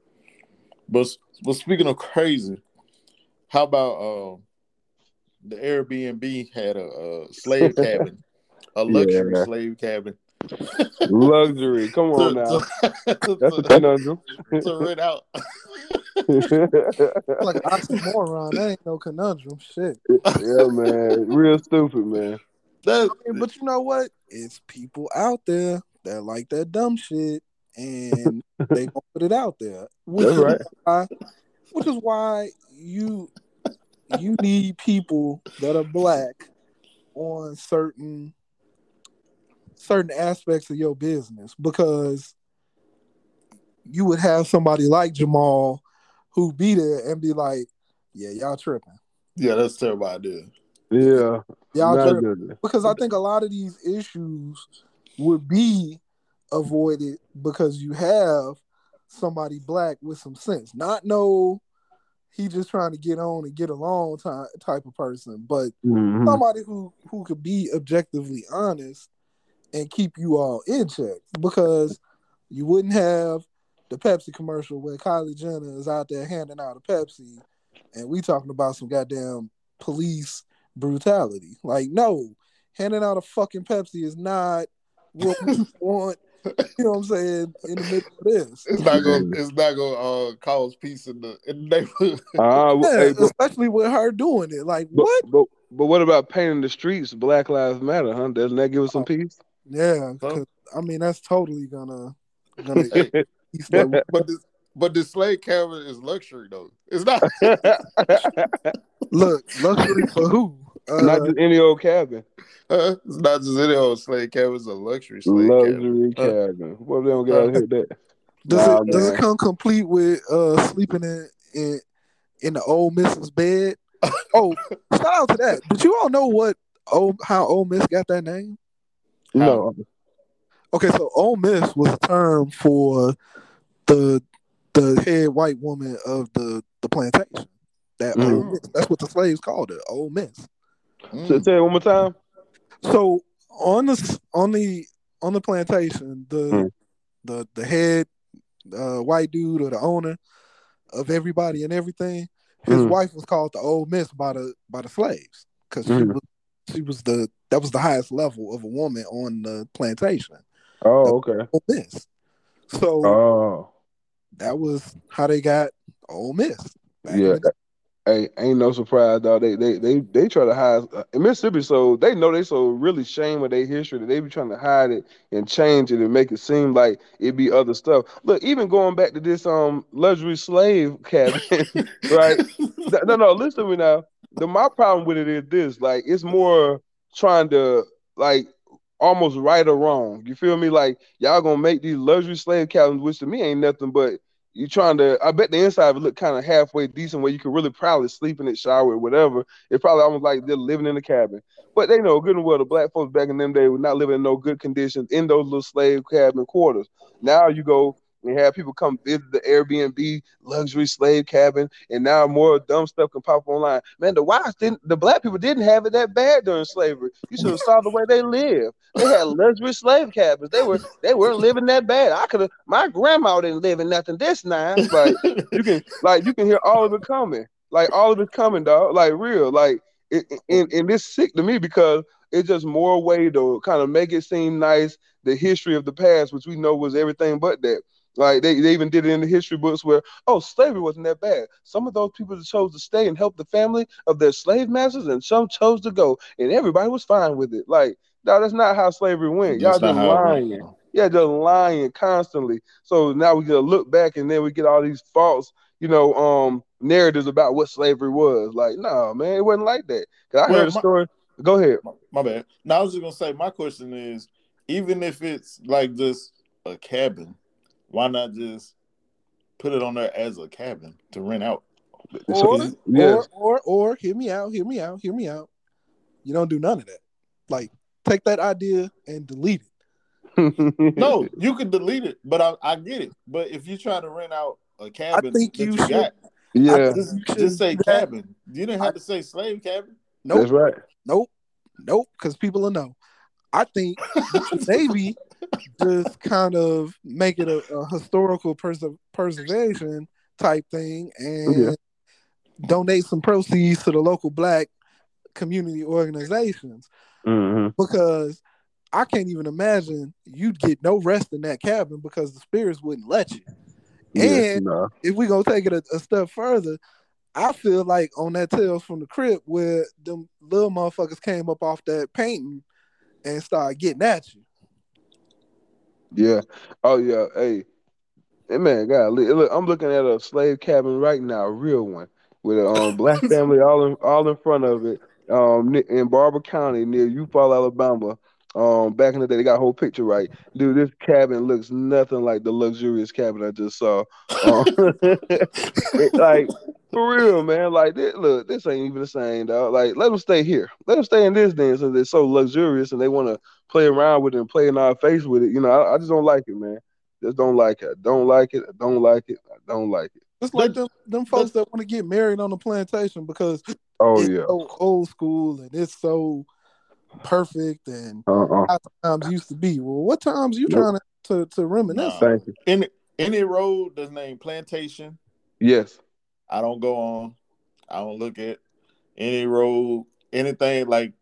Speaker 1: But but speaking of crazy, how about uh the Airbnb had a, a slave cabin, a luxury
Speaker 2: Yeah.
Speaker 1: slave cabin.
Speaker 2: Luxury. Come on
Speaker 1: to,
Speaker 2: now.
Speaker 1: to,
Speaker 2: That's a
Speaker 1: to,
Speaker 2: conundrum.
Speaker 1: to rent out.
Speaker 3: like an oxymoron. That ain't no conundrum. Shit.
Speaker 2: yeah, man. Real stupid, man.
Speaker 1: That,
Speaker 3: I mean, but you know what? It's people out there that like that dumb shit, and they gonna put it out there. Which
Speaker 2: That's
Speaker 3: is
Speaker 2: right.
Speaker 3: why, which is why you you need people that are black on certain certain aspects of your business because you would have somebody like Jamal who be there and be like, "Yeah, y'all tripping,
Speaker 1: yeah, that's a terrible idea.
Speaker 2: Yeah.
Speaker 3: y'all tripping." because I think a lot of these issues would be avoided because you have somebody black with some sense. Not no, he just trying to get on and get along ty- type of person, but
Speaker 2: Mhm.
Speaker 3: somebody who who could be objectively honest and keep you all in check because you wouldn't have the Pepsi commercial where Kylie Jenner is out there handing out a Pepsi and we talking about some goddamn police brutality. Like, no, handing out a fucking Pepsi is not what we want. You know what I'm saying? In the middle of this,
Speaker 1: It's not gonna. It's not gonna uh, cause peace in the in the neighborhood.
Speaker 2: Well,
Speaker 3: yeah,
Speaker 2: hey, but,
Speaker 3: especially with her doing it. Like,
Speaker 2: but,
Speaker 3: what?
Speaker 2: but but what about painting the streets Black Lives Matter, huh? Doesn't that give us some peace?
Speaker 3: Yeah, 'cause, I mean that's totally gonna gonna piece that
Speaker 1: But this, but the slave cabin is luxury though. It's not.
Speaker 3: Look, luxury for who? Uh,
Speaker 2: Not just any old cabin.
Speaker 1: Uh, it's not just any old slave cabin. It's a luxury slave cabin.
Speaker 2: Luxury
Speaker 1: Uh.
Speaker 2: What if they don't get out here that?
Speaker 3: does
Speaker 2: Nah,
Speaker 3: it does it come complete with uh sleeping in in, in the old Miss's bed? Oh, shout out to that. Did you all know what oh how old Miss got that name?
Speaker 2: No.
Speaker 3: Okay, so old Miss was a term for the the head white woman of the the plantation. That
Speaker 2: Mm.
Speaker 3: Ole Miss. That's what the slaves called it, old Miss.
Speaker 1: Mm.
Speaker 2: So, say it one more time.
Speaker 3: So on the on the on the plantation, the
Speaker 2: Mm.
Speaker 3: the the head uh, white dude or the owner of everybody and everything, his
Speaker 2: Mm.
Speaker 3: wife was called the old miss by the by the slaves because she
Speaker 2: Mm.
Speaker 3: was she was the that was the highest level of a woman on the plantation,
Speaker 2: Oh, okay.
Speaker 3: old miss. So
Speaker 2: Oh,
Speaker 3: that was how they got old miss.
Speaker 2: yeah. Hey, ain't no surprise, though. They they they they try to hide uh, in Mississippi, so they know they so really shame of their history that they be trying to hide it and change it and make it seem like it be other stuff. Look, even going back to this um luxury slave cabin, right? No, no, listen to me now. The my problem with it is this: like, it's more trying to like almost right or wrong. You feel me? Like y'all gonna make these luxury slave cabins, which to me ain't nothing but you trying to. I bet the inside would look kind of halfway decent, where you could really probably sleep in it, shower, it, whatever. It probably almost like they're living in a cabin. But they know good and well the black folks back in them days were not living in no good conditions in those little slave cabin quarters. Now you go and have people come visit the Airbnb luxury slave cabin, and now more dumb stuff can pop online. Man, the whites didn't, the black people didn't have it that bad during slavery. You should have saw the way they lived. They had luxury slave cabins. They were they weren't living that bad. I could have. My grandma didn't live in nothing this nice. Like you can like you can hear all of it coming. Like all of it coming, dog. Like real. Like and and this sick to me because it's just more way to kind of make it seem nice. The history of the past, which we know was everything but that. Like they, they even did it in the history books where, oh, slavery wasn't that bad. Some of those people chose to stay and help the family of their slave masters, and some chose to go, and everybody was fine with it. Like, no, that's not how slavery went. Y'all
Speaker 1: That's
Speaker 2: just lying. Yeah, just lying constantly. So now we get to look back and then we get all these false, you know, um, narratives about what slavery was. Like, no, man, it wasn't like that. 'Cause I
Speaker 1: Well,
Speaker 2: heard a
Speaker 1: my-
Speaker 2: story. Go ahead.
Speaker 1: My, my bad. Now I was just gonna say my question is, even if it's like just a cabin, why not just put it on there as a cabin to rent out?
Speaker 3: Or,
Speaker 2: So, yes.
Speaker 3: or, or, or, hear me out, hear me out, hear me out. You don't do none of that. Like, take that idea and delete it.
Speaker 1: No, you can delete it, but I, I get it. But if you try to rent out a cabin I
Speaker 3: think
Speaker 1: that
Speaker 3: you
Speaker 1: you,
Speaker 3: should-
Speaker 1: got,
Speaker 2: yeah,
Speaker 1: just, just say cabin. You didn't have to say slave cabin.
Speaker 3: Nope,
Speaker 2: that's right.
Speaker 3: nope, nope, because people will know. I think maybe just kind of make it a, a historical pers- preservation type thing and
Speaker 2: Yeah.
Speaker 3: donate some proceeds to the local black community organizations
Speaker 2: hmm
Speaker 3: because I can't even imagine you'd get no rest in that cabin because the spirits wouldn't let you.
Speaker 2: Yeah,
Speaker 3: And
Speaker 2: nah.
Speaker 3: if we gonna take it a, a step further, I feel like on that Tales from the Crypt where them little motherfuckers came up off that painting and started getting at you.
Speaker 2: Yeah. Oh yeah. Hey, hey man, God, look, look, I'm looking at a slave cabin right now, a real one, with a um, black family all in all in front of it. Um, in Barbour County near Eufaula, Alabama. Um, back in the day, they got a whole picture right. Dude, this cabin looks nothing like the luxurious cabin I just saw. Um, it, like for real, man. Like this, look, this ain't even the same, dog. Like let them stay here. Let them stay in this then, since they're so luxurious and they want to play around with it and play in our face with it. You know, I, I just don't like it, man. Just don't like it. I don't like it. I don't like it. I don't like it.
Speaker 3: Just like them, them folks that want to get married on the plantation because
Speaker 2: Oh
Speaker 3: it's
Speaker 2: yeah.
Speaker 3: so old school and it's so perfect and
Speaker 2: Uh-uh.
Speaker 3: how times used to be. Well, what times you
Speaker 2: Nope.
Speaker 3: trying to, to, to reminisce?
Speaker 1: Nah.
Speaker 2: Thank you.
Speaker 1: Any any road that's named Plantation,
Speaker 2: Yes.
Speaker 1: I don't go on. I don't look at any road, anything like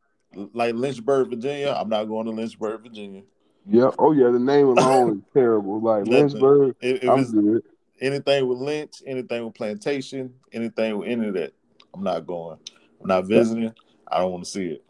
Speaker 1: like Lynchburg, Virginia. I'm not going to Lynchburg, Virginia.
Speaker 2: Yeah. Oh yeah. The name alone is terrible. Like Lynchburg.
Speaker 1: If, if
Speaker 2: I'm
Speaker 1: it's
Speaker 2: good.
Speaker 1: anything with Lynch, anything with Plantation, anything with any of that, I'm not going. I'm not visiting. I don't want to see it.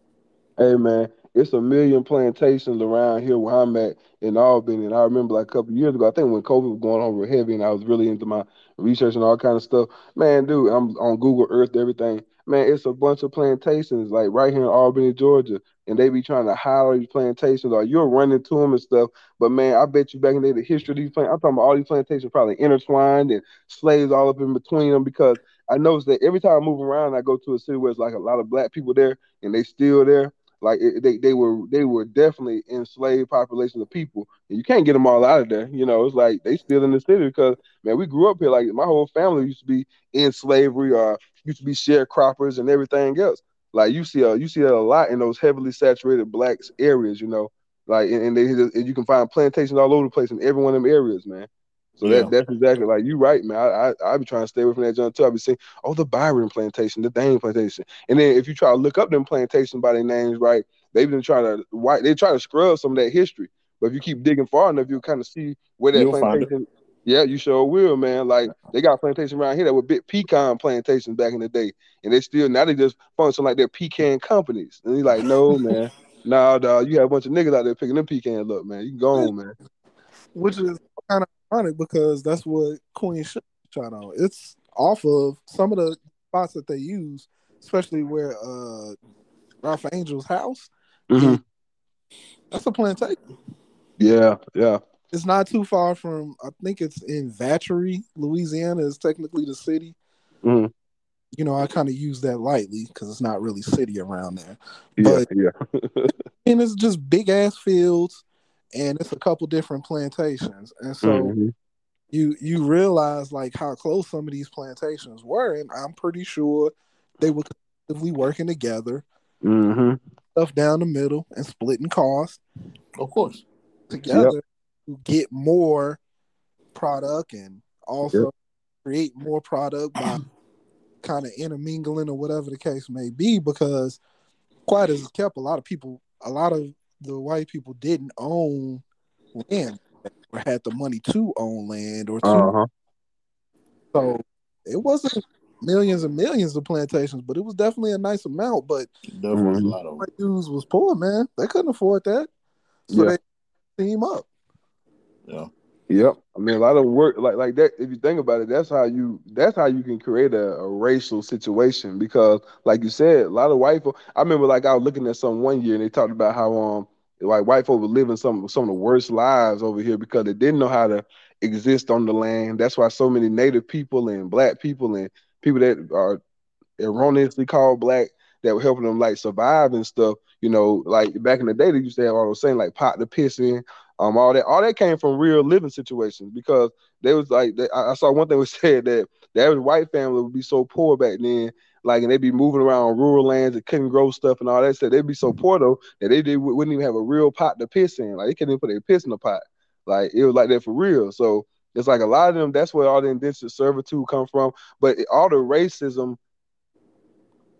Speaker 2: Hey man, it's a million plantations around here where I'm at in Albany. And I remember like a couple years ago, I think when COVID was going over heavy and I was really into my research and all kind of stuff. Man, dude, I'm on Google Earth, everything. Man, it's a bunch of plantations like right here in Albany, Georgia. And they be trying to all these plantations or you're running to them and stuff. But man, I bet you back in the day, the history of these plantations, I'm talking about all these plantations probably intertwined and slaves all up in between them because I noticed that every time I move around, I go to a city where it's like a lot of black people there and they still there. Like it, they they were they were definitely enslaved population of people, and you can't get them all out of there. You know, it's like they still in the city because man, we grew up here. Like my whole family used to be in slavery or used to be sharecroppers and everything else. Like you see, you see that a lot in those heavily saturated blacks areas. You know, like and, and they and you can find plantations all over the place in every one of them areas, man. So
Speaker 1: Yeah.
Speaker 2: that that's exactly like you right, man. I I, I be trying to stay away from that junk too. I be saying, oh, the Byron plantation, the Dane plantation, and then if you try to look up them plantations by their names, right, they've been trying to white, they try to scrub some of that history. But if you keep digging far enough, you'll kind of see where that
Speaker 1: You'll
Speaker 2: plantation. Yeah, you sure will, man. Like they got plantation around here that were big pecan plantations back in the day, and they still now they just function like they're pecan companies. And he's like, no, man, nah, dog, you have a bunch of niggas out there picking them pecans up, man. You can go on, man.
Speaker 3: Which is kind of ironic because that's what Queen Sh- shot on. It's off of some of the spots that they use, especially where uh Ralph Angel's house.
Speaker 2: Mhm.
Speaker 3: That's a plantation.
Speaker 2: Yeah, yeah.
Speaker 3: It's not too far from. I think it's in Vacherie, Louisiana. Is technically the city.
Speaker 2: Mhm.
Speaker 3: You know, I kind of use that lightly because it's not really city around there.
Speaker 2: Yeah,
Speaker 3: But-
Speaker 2: yeah.
Speaker 3: And it's just big ass fields, and it's a couple different plantations, and so.
Speaker 2: Mhm.
Speaker 3: you you realize like how close some of these plantations were, and I'm pretty sure they were collectively working together,
Speaker 2: Mhm.
Speaker 3: stuff down the middle, and splitting costs
Speaker 1: Of course.
Speaker 3: together to get more product and also create more product by kind of intermingling or whatever the case may be. Because quite as kept, a lot of people, a lot of the white people didn't own land or had the money to own land or to
Speaker 2: Uh-huh.
Speaker 3: So it wasn't millions and millions of plantations, but it was definitely a nice amount. But
Speaker 1: Definitely
Speaker 2: Mhm.
Speaker 1: a lot of
Speaker 3: white dudes was poor, man. They couldn't afford that. So
Speaker 2: Yeah.
Speaker 3: they team up.
Speaker 1: yeah.
Speaker 2: Yep. I mean, a lot of work like like that. If you think about it, that's how you that's how you can create a, a racial situation because, like you said, a lot of white folk. I remember like I was looking at some one year and they talked about how um like white folk were living some some of the worst lives over here because they didn't know how to exist on the land. That's why so many native people and black people and people that are erroneously called black that were helping them like survive and stuff. You know, like back in the day, they used to have all those saying like pot the piss in, um, all that, all that came from real living situations because they was like, they, I I saw one thing was said that the average white family would be so poor back then, like, and they'd be moving around rural lands and couldn't grow stuff and all that. Said they'd be so mm-hmm. poor though that they did, wouldn't even have a real pot to piss in. Like they couldn't even put their piss in the pot. Like it was like that for real. So it's like a lot of them. That's where all the indentured servitude come from. But all the racism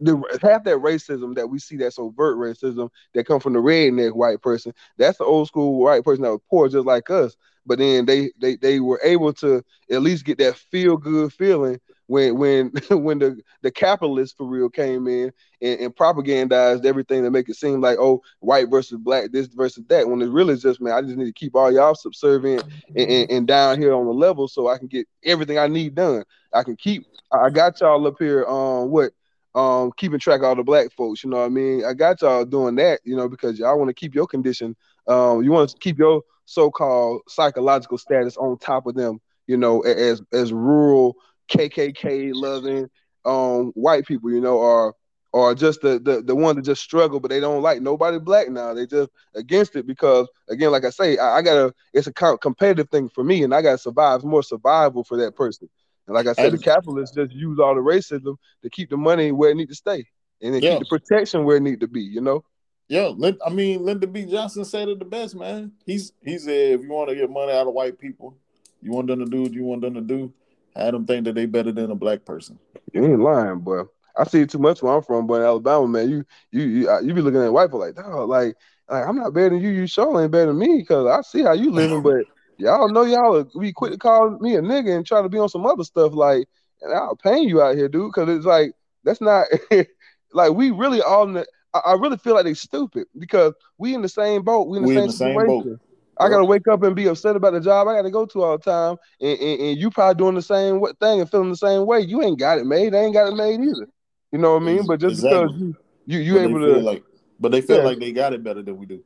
Speaker 2: the half that racism that we see that's overt racism that come from the redneck white person. That's the old school white person that was poor just like us. But then they they they were able to at least get that feel good feeling when when when the the capitalists for real came in and, and, propagandized everything to make it seem like oh white versus black this versus that when it really just man I just need to keep all y'all subservient and, and, and, down here on the level so I can get everything I need done. I can keep I got y'all up here um what um keeping track of all the black folks, you know what I mean? I got y'all doing that, you know, because y'all want to keep your condition, um, you want to keep your so-called psychological status on top of them, you know, as as rural KKK loving um white people, you know, or or just the the the one that just struggle, but they don't like nobody black now. They just against it because again, like I say, I, I gotta it's a competitive thing for me, and I gotta survive It's more survival for that person. And like I said, the capitalists just use all the racism to keep the money where it need to stay, and then yeah. keep the protection where it need to be. You know.
Speaker 1: Yeah, I mean, Lyndon B. Johnson said it the best, man. He's he said if you want to get money out of white people, you want them to do what you want them to do. Have them think that they better than a black person.
Speaker 2: You ain't lying, boy. I see it too much where I'm from, but Alabama, man, you you you, you be looking at white people like, dog, like, like I'm not better than you. You sure ain't better than me because I see how you living, but y'all know y'all be quick to call me a nigga and try to be on some other stuff like, and I'll pain you out here, dude, because it's like that's not like we really all. In the, I, I really feel like they stupid because we in the same boat. We in the, we same, in the same boat. I gotta wake up and be upset about the job I gotta go to all the time, and, and, and you probably doing the same thing and feeling the same way. You ain't got it made. They ain't got it made either. You know what I mean? But just exactly. because you you you able to
Speaker 1: like, but they feel yeah. like they got it better than we do.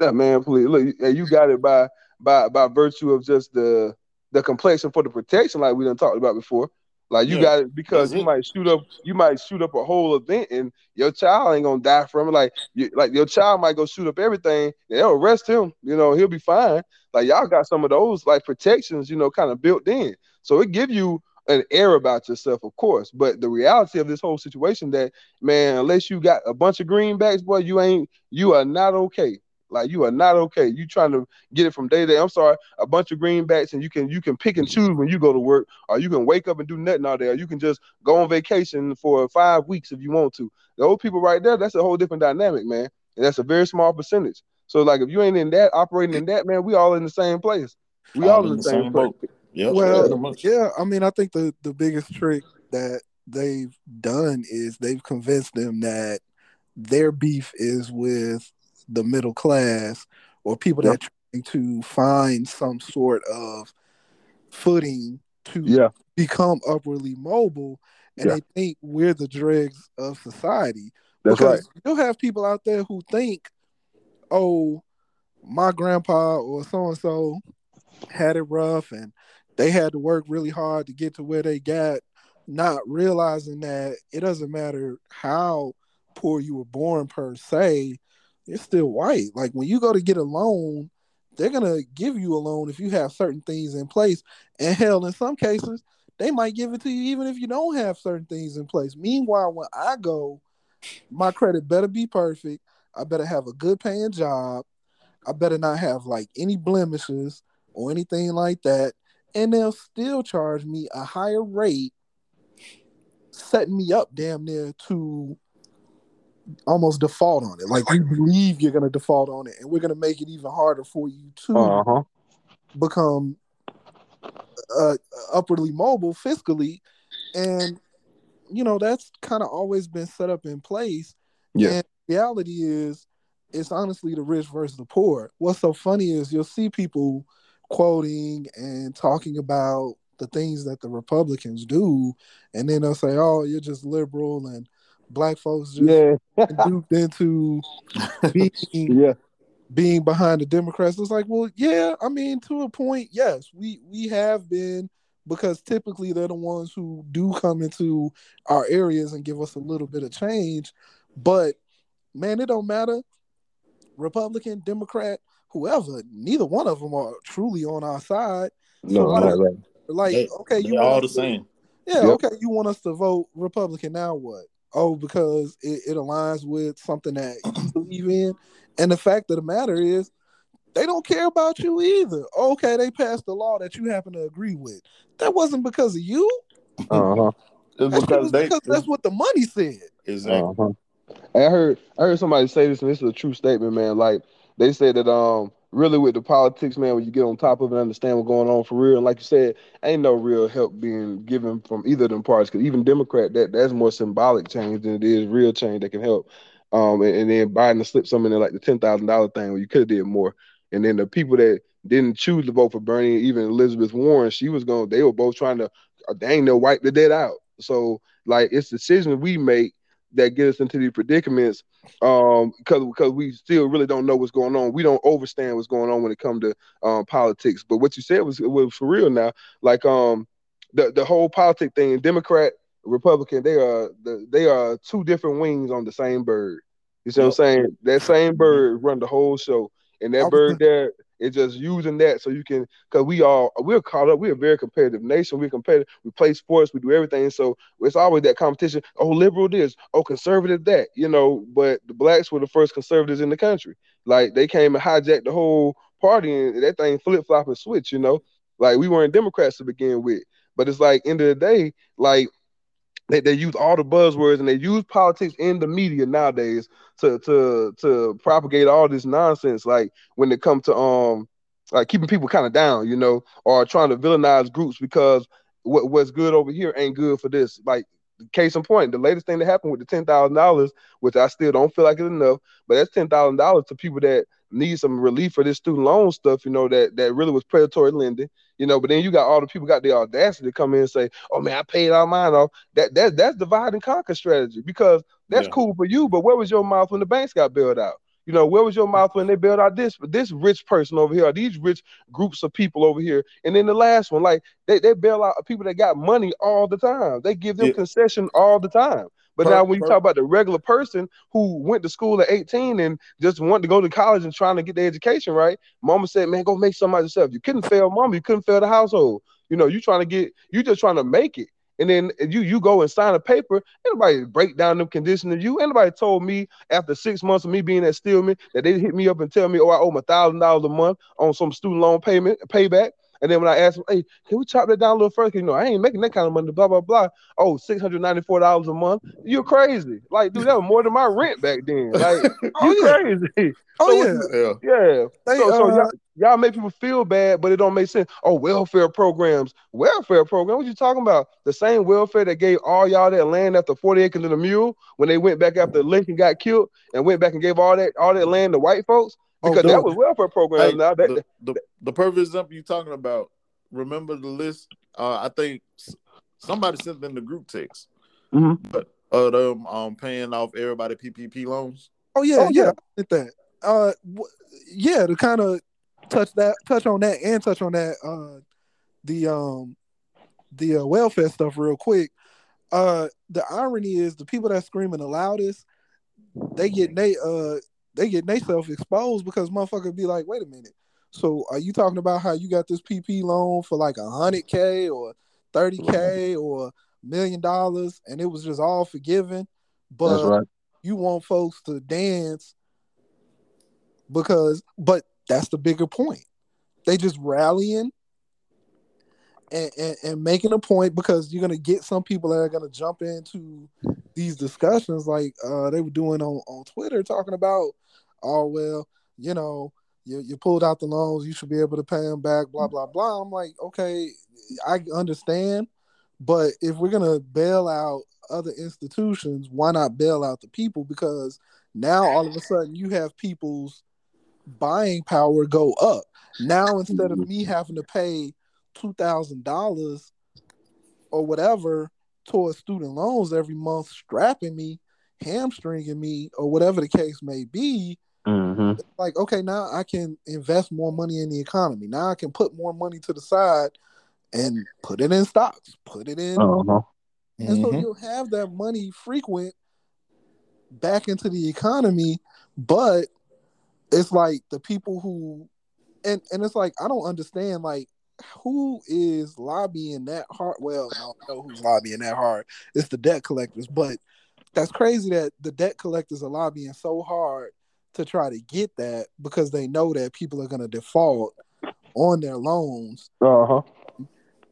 Speaker 2: Yeah, man. Please look, you got it by by by virtue of just the the complexion for the protection, like we done talked about before. Like you yeah. got it because That's you mm-hmm. might shoot up, you might shoot up a whole event, and your child ain't gonna die from it. Like, you, like your child might go shoot up everything. They'll arrest him. You know, he'll be fine. Like y'all got some of those like protections, you know, kind of built in. So it give you an air about yourself, of course. But the reality of this whole situation that man, unless you got a bunch of greenbacks, boy, you ain't you are not okay. Like you are not okay. You trying to get it from day to day. I'm sorry, a bunch of greenbacks, and you can you can pick and mm-hmm. choose when you go to work, or you can wake up and do nothing all day, or you can just go on vacation for five weeks if you want to. Those people right there, that's a whole different dynamic, man. And that's a very small percentage. So like if you ain't in that operating in that, man, we all in the same place. We all, all in the, same, same boat.
Speaker 3: Yeah. Well, yeah. I mean, I think the the biggest trick that they've done is they've convinced them that their beef is with the middle class or people yep. that are trying to find some sort of footing to
Speaker 2: yeah.
Speaker 3: become upwardly mobile and yeah. they think we're the dregs of society.
Speaker 2: That's because right.
Speaker 3: You'll have people out there who think, oh, my grandpa or so and so had it rough and they had to work really hard to get to where they got, not realizing that it doesn't matter how poor you were born per se, you're still white. Like when you go to get a loan, they're gonna give you a loan if you have certain things in place. And hell, in some cases, they might give it to you even if you don't have certain things in place. Meanwhile, when I go, my credit better be perfect. I better have a good paying job. I better not have like any blemishes or anything like that. And they'll still charge me a higher rate, setting me up damn near to almost default on it. Like we believe you're going to default on it, and we're going to make it even harder for you to uh-huh. become uh, upwardly mobile fiscally, and you know that's kind of always been set up in place.
Speaker 2: Yeah. And
Speaker 3: reality is, it's honestly the rich versus the poor. What's so funny is you'll see people quoting and talking about the things that the Republicans do, and then they'll say, "Oh, you're just liberal," and black folks just yeah. duped into being
Speaker 2: yeah.
Speaker 3: being behind the Democrats. It's like, well, yeah, I mean, to a point, yes, we we have been because typically they're the ones who do come into our areas and give us a little bit of change. But man, it don't matter. Republican, Democrat, whoever, neither one of them are truly on our side.
Speaker 2: No, so like, right.
Speaker 3: like
Speaker 1: they,
Speaker 3: okay, you
Speaker 1: all the same.
Speaker 3: Yeah, yep. okay, you want us to vote Republican now? What? Oh, because it, it aligns with something that you believe in. And the fact of the matter is, they don't care about you either. Okay, they passed the law that you happen to agree with. That wasn't because of you.
Speaker 2: Uh-huh.
Speaker 3: That's because, they, because that's what the money said.
Speaker 1: Exactly.
Speaker 2: Uh-huh. And I heard I heard somebody say this, and this is a true statement, man. Like they said that um really with the politics, man, when you get on top of it and understand what's going on for real, and like you said, ain't no real help being given from either of them parties. Because even Democrat, that that's more symbolic change than it is real change that can help. Um, and, and then Biden slipped some in like the ten thousand dollar thing where you could have did more. And then the people that didn't choose to vote for Bernie, even Elizabeth Warren, she was going. They were both trying to. Uh, they wipe the debt out. So like it's decisions we make that get us into these predicaments um because because we still really don't know what's going on. We don't understand what's going on when it comes to um politics. But what you said was was for real now. Like um the the whole politic thing democrat republican they are the, they are two different wings on the same bird. You see yep. what i'm saying? That same bird run the whole show. And that bird there it's just using that so you can, because we all we're caught up. We're a very competitive nation. We're competitive. We play sports. We do everything. So it's always that competition. Oh, liberal this. Oh, conservative that. You know. But the blacks were the first conservatives in the country. Like they came and hijacked the whole party, and that thing flip flop and switch. You know. Like we weren't Democrats to begin with. But it's like end of the day, like they, they use all the buzzwords and they use politics in the media nowadays to to to propagate all this nonsense. Like when it comes to um like keeping people kind of down, you know, or trying to villainize groups because what, what's good over here ain't good for this. Like case in point, the latest thing that happened with the ten thousand dollars, which I still don't feel like it's enough, but that's ten thousand dollars to people that need some relief for this student loan stuff, you know, that that really was predatory lending, you know. But then you got all the people got the audacity to come in and say, "Oh man, I paid all mine off." That that that's divide and conquer strategy because that's yeah. cool for you, but where was your mouth when the banks got bailed out? You know, where was your mouth when they bailed out this this rich person over here, these rich groups of people over here? And then the last one, like they, they bail out people that got money all the time. They give them yeah. concession all the time. But now when you talk about the regular person who went to school at 18 and just wanted to go to college and trying to get the education right, mama said, Man, go make somebody yourself. You couldn't fail mama, you couldn't fail the household. You know, you trying to get you just trying to make it. And then you you go and sign a paper. Anybody break down them conditions of you? Anybody told me after six months of me being at Stillman that they hit me up and tell me, oh, I owe them a thousand dollars a month on some student loan payment payback. And then when I asked him, hey, can we chop that down a little further? You know, I ain't making that kind of money, blah, blah, blah. Oh, $694 a month. You're crazy. Like, dude, that was more than my rent back then. Like, oh, you yeah. crazy.
Speaker 3: Oh, so yeah.
Speaker 2: You, yeah. They, so, so uh, y'all, y'all make people feel bad, but it don't make sense. Oh, welfare programs. Welfare program. What you talking about? The same welfare that gave all y'all that land after 40 acres and a mule when they went back after Lincoln got killed and went back and gave all that all that land to white folks. Oh, because oh, that was welfare programs. Hey, now that,
Speaker 1: the, the, the perfect example you're talking about. Remember the list? Uh, I think somebody sent in the group text.
Speaker 2: Mm-hmm.
Speaker 1: But uh, them um paying off everybody PPP loans.
Speaker 3: Oh yeah, oh, yeah, yeah. that. Uh, w- yeah, to kind of touch that, touch on that, and touch on that. Uh, the um, the uh, welfare stuff real quick. Uh, the irony is the people that screaming the loudest, they get they uh they get themselves exposed because motherfuckers be like, wait a minute. So are you talking about how you got this PP loan for like a hundred K or thirty K or million dollars and it was just all forgiven? But right. you want folks to dance because but that's the bigger point. They just rallying and, and, and, making a point because you're gonna get some people that are gonna jump into these discussions like uh, they were doing on, on Twitter talking about oh well, you know, you, you pulled out the loans, you should be able to pay them back, blah blah blah. I'm like, okay, I understand, but if we're gonna bail out other institutions, why not bail out the people? Because now all of a sudden you have people's buying power go up. Now instead of me having to pay two thousand dollars or whatever towards student loans every month, strapping me, hamstringing me, or whatever the case may be,
Speaker 2: Mm-hmm.
Speaker 3: Like, okay, now I can invest more money in the economy. Now I can put more money to the side and put it in stocks, put it in.
Speaker 2: Uh-huh.
Speaker 3: And mm-hmm. so you'll have that money frequent back into the economy, but it's like the people who and and it's like I don't understand like who is lobbying that hard well I don't know who's lobbying that hard. It's the debt collectors, but that's crazy that the debt collectors are lobbying so hard to try to get that because they know that people are going to default on their loans.
Speaker 2: Uh-huh.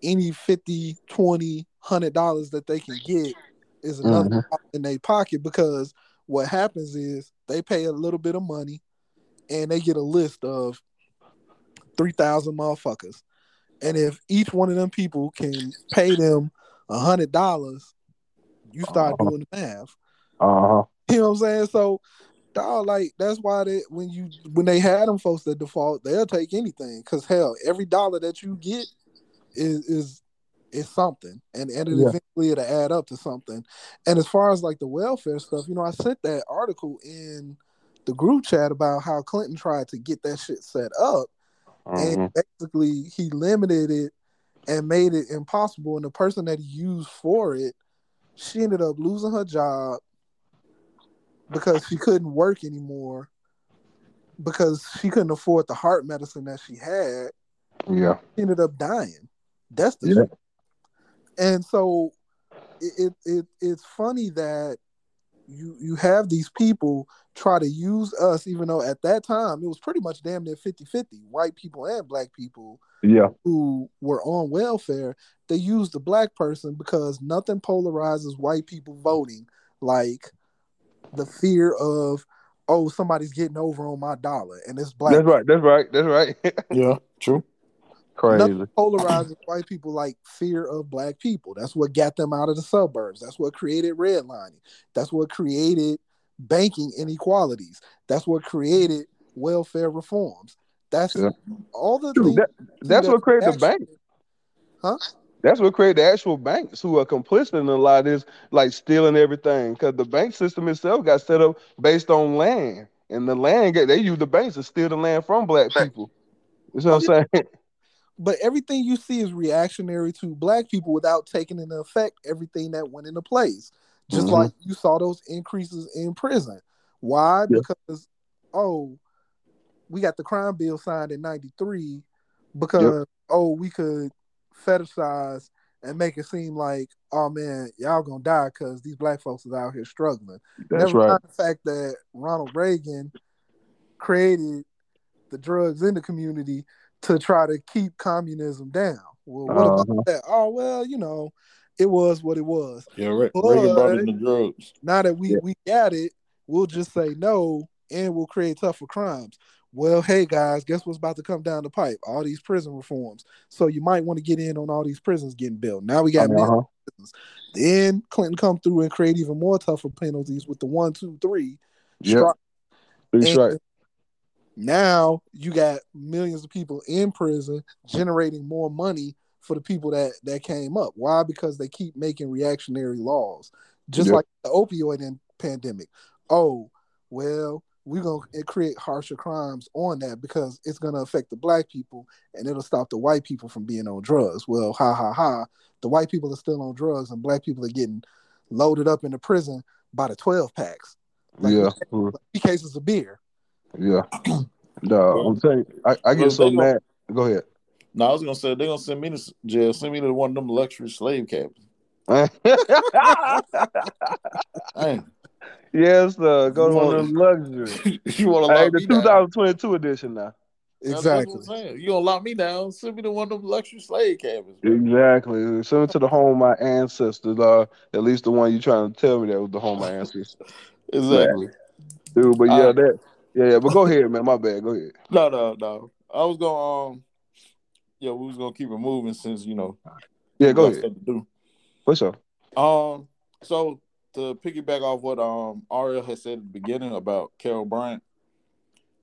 Speaker 3: Any 50, 20, 100 dollars that they can get is another
Speaker 2: Mhm.
Speaker 3: in their pocket because what happens is they pay a little bit of money and they get a list of three thousand motherfuckers. And if each one of them people can pay them a hundred dollars, you start
Speaker 2: Uh-huh.
Speaker 3: doing the math.
Speaker 2: Uh huh.
Speaker 3: You know what I'm saying? So, dog, like that's why they when you when they had them folks that default, they'll take anything. Cause hell, every dollar that you get is is is something, and and it
Speaker 2: Yeah.
Speaker 3: eventually it'll add up to something. And as far as like the welfare stuff, you know, I sent that article in the group chat about how Clinton tried to get that shit set up,
Speaker 2: Mhm.
Speaker 3: and basically he limited it and made it impossible. And the person that he used for it, she ended up losing her job because she couldn't work anymore because she couldn't afford the heart medicine that she had.
Speaker 2: Yeah.
Speaker 3: She ended up dying. That's the
Speaker 2: Yeah.
Speaker 3: And so it, it it it's funny that you you have these people try to use us even though at that time it was pretty much damn near 50-50 white people and black people
Speaker 2: Yeah.
Speaker 3: who were on welfare they used the black person because nothing polarizes white people voting like the fear of oh somebody's getting over on my dollar and it's black
Speaker 2: That's right. That's right. That's right.
Speaker 1: Yeah, true.
Speaker 2: Crazy.
Speaker 3: Nothing polarizes white people like fear of black people. That's what got them out of the suburbs. That's what created redlining. That's what created banking inequalities. That's what created welfare reforms. That's
Speaker 2: Yeah.
Speaker 3: all the
Speaker 2: Dude,
Speaker 3: things.
Speaker 2: that- that's what created the bank.
Speaker 3: Huh?
Speaker 2: That's what created the actual banks who are complicit in a lot of this, like stealing everything. Because the bank system itself got set up based on land, and the land they use the banks to steal the land from black people. You know what I'm saying?
Speaker 3: But everything you see is reactionary to black people without taking into effect everything that went into place. Just
Speaker 2: Mhm.
Speaker 3: like you saw those increases in prison. Why?
Speaker 2: Yeah.
Speaker 3: Because oh, we got the crime bill signed in '93 because oh, we could fetishize and make it seem like oh man, y'all gonna die because these black folks is out here struggling.
Speaker 2: That's
Speaker 3: Never
Speaker 2: right.
Speaker 3: the fact that Ronald Reagan created the drugs in the community to try to keep communism down. Well, what
Speaker 2: Uh-huh.
Speaker 3: about that? Oh well, you know, it was what it was.
Speaker 1: Yeah, Re- Reagan brought in
Speaker 3: But-
Speaker 1: the drugs.
Speaker 3: Now that we
Speaker 2: Yeah.
Speaker 3: we got it, we'll just say no and we'll create tougher crimes. Well, hey guys, guess what's about to come down the pipe? All these prison reforms. So you might want to get in on all these prisons getting built. Now we got many
Speaker 2: Uh-huh.
Speaker 3: prisons. Then Clinton come through and create even more tougher penalties with the one, two, three.
Speaker 2: Yep.
Speaker 3: strike.
Speaker 2: That's
Speaker 3: And
Speaker 2: right.
Speaker 3: Now you got millions of people in prison generating more money for the people that that came up. Why? Because they keep making reactionary laws, just
Speaker 2: Yep.
Speaker 3: like the opioid pandemic. Oh, well, we're gonna create harsher crimes on that because it's gonna affect the black people and it'll stop the white people from being on drugs. Well, ha ha ha. The white people are still on drugs and black people are getting loaded up into prison by the twelve packs, like
Speaker 2: yeah.
Speaker 3: three cases of beer.
Speaker 2: Yeah. No, I'm telling you, I, I get so
Speaker 1: they gon-
Speaker 2: mad. Go ahead.
Speaker 1: No, I was gonna say they're gonna send me to jail. Send me to one of them luxury slave cabins. Hey,
Speaker 2: yes, sir. Go to one of them luxury.
Speaker 1: you want to
Speaker 2: Hey,
Speaker 1: lock
Speaker 2: the
Speaker 1: me down?
Speaker 2: 2022 edition now.
Speaker 1: That's what I'm
Speaker 3: Exactly.
Speaker 1: saying. You gonna lock me down? Send me to one of them luxury slave cabins. bro.
Speaker 2: Exactly. Send it to the home of my ancestors. Uh, at least the one you're trying to tell me that was the home of my ancestors.
Speaker 1: Exactly.
Speaker 2: Dude, but yeah,
Speaker 1: Alright.
Speaker 2: that yeah, yeah. But go ahead, man. My bad. Go ahead.
Speaker 1: No, no, no. I was gonna um, yeah, we was gonna keep it moving since you know.
Speaker 2: Yeah, go ahead.
Speaker 1: stuff to do.
Speaker 2: For sure.
Speaker 1: Um, so to piggyback off what um Ariel had said at the beginning about Carol Bryant,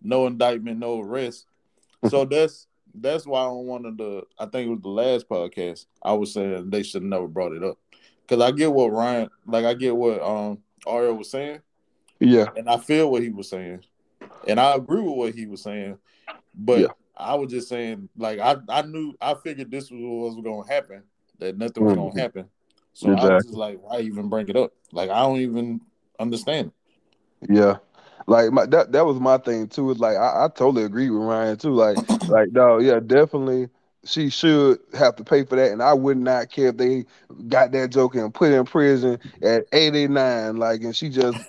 Speaker 1: no indictment, no arrest. So that's that's why on one of the I think it was the last podcast I was saying they should have never brought it up because I get what Ryan like I get what um Ariel was saying
Speaker 2: Yeah.
Speaker 1: and I feel what he was saying and I agree with what he was saying, but
Speaker 2: Yeah.
Speaker 1: I was just saying like I I knew I figured this was what was going to happen that nothing was going
Speaker 2: Mhm.
Speaker 1: to happen. So I was just like, why even bring it up? Like I don't even understand.
Speaker 2: Yeah. Like my that that was my thing too. Is like I, I totally agree with Ryan too. Like like no, yeah, definitely she should have to pay for that, and I would not care if they got that joke and put in prison at eighty nine, like, and she just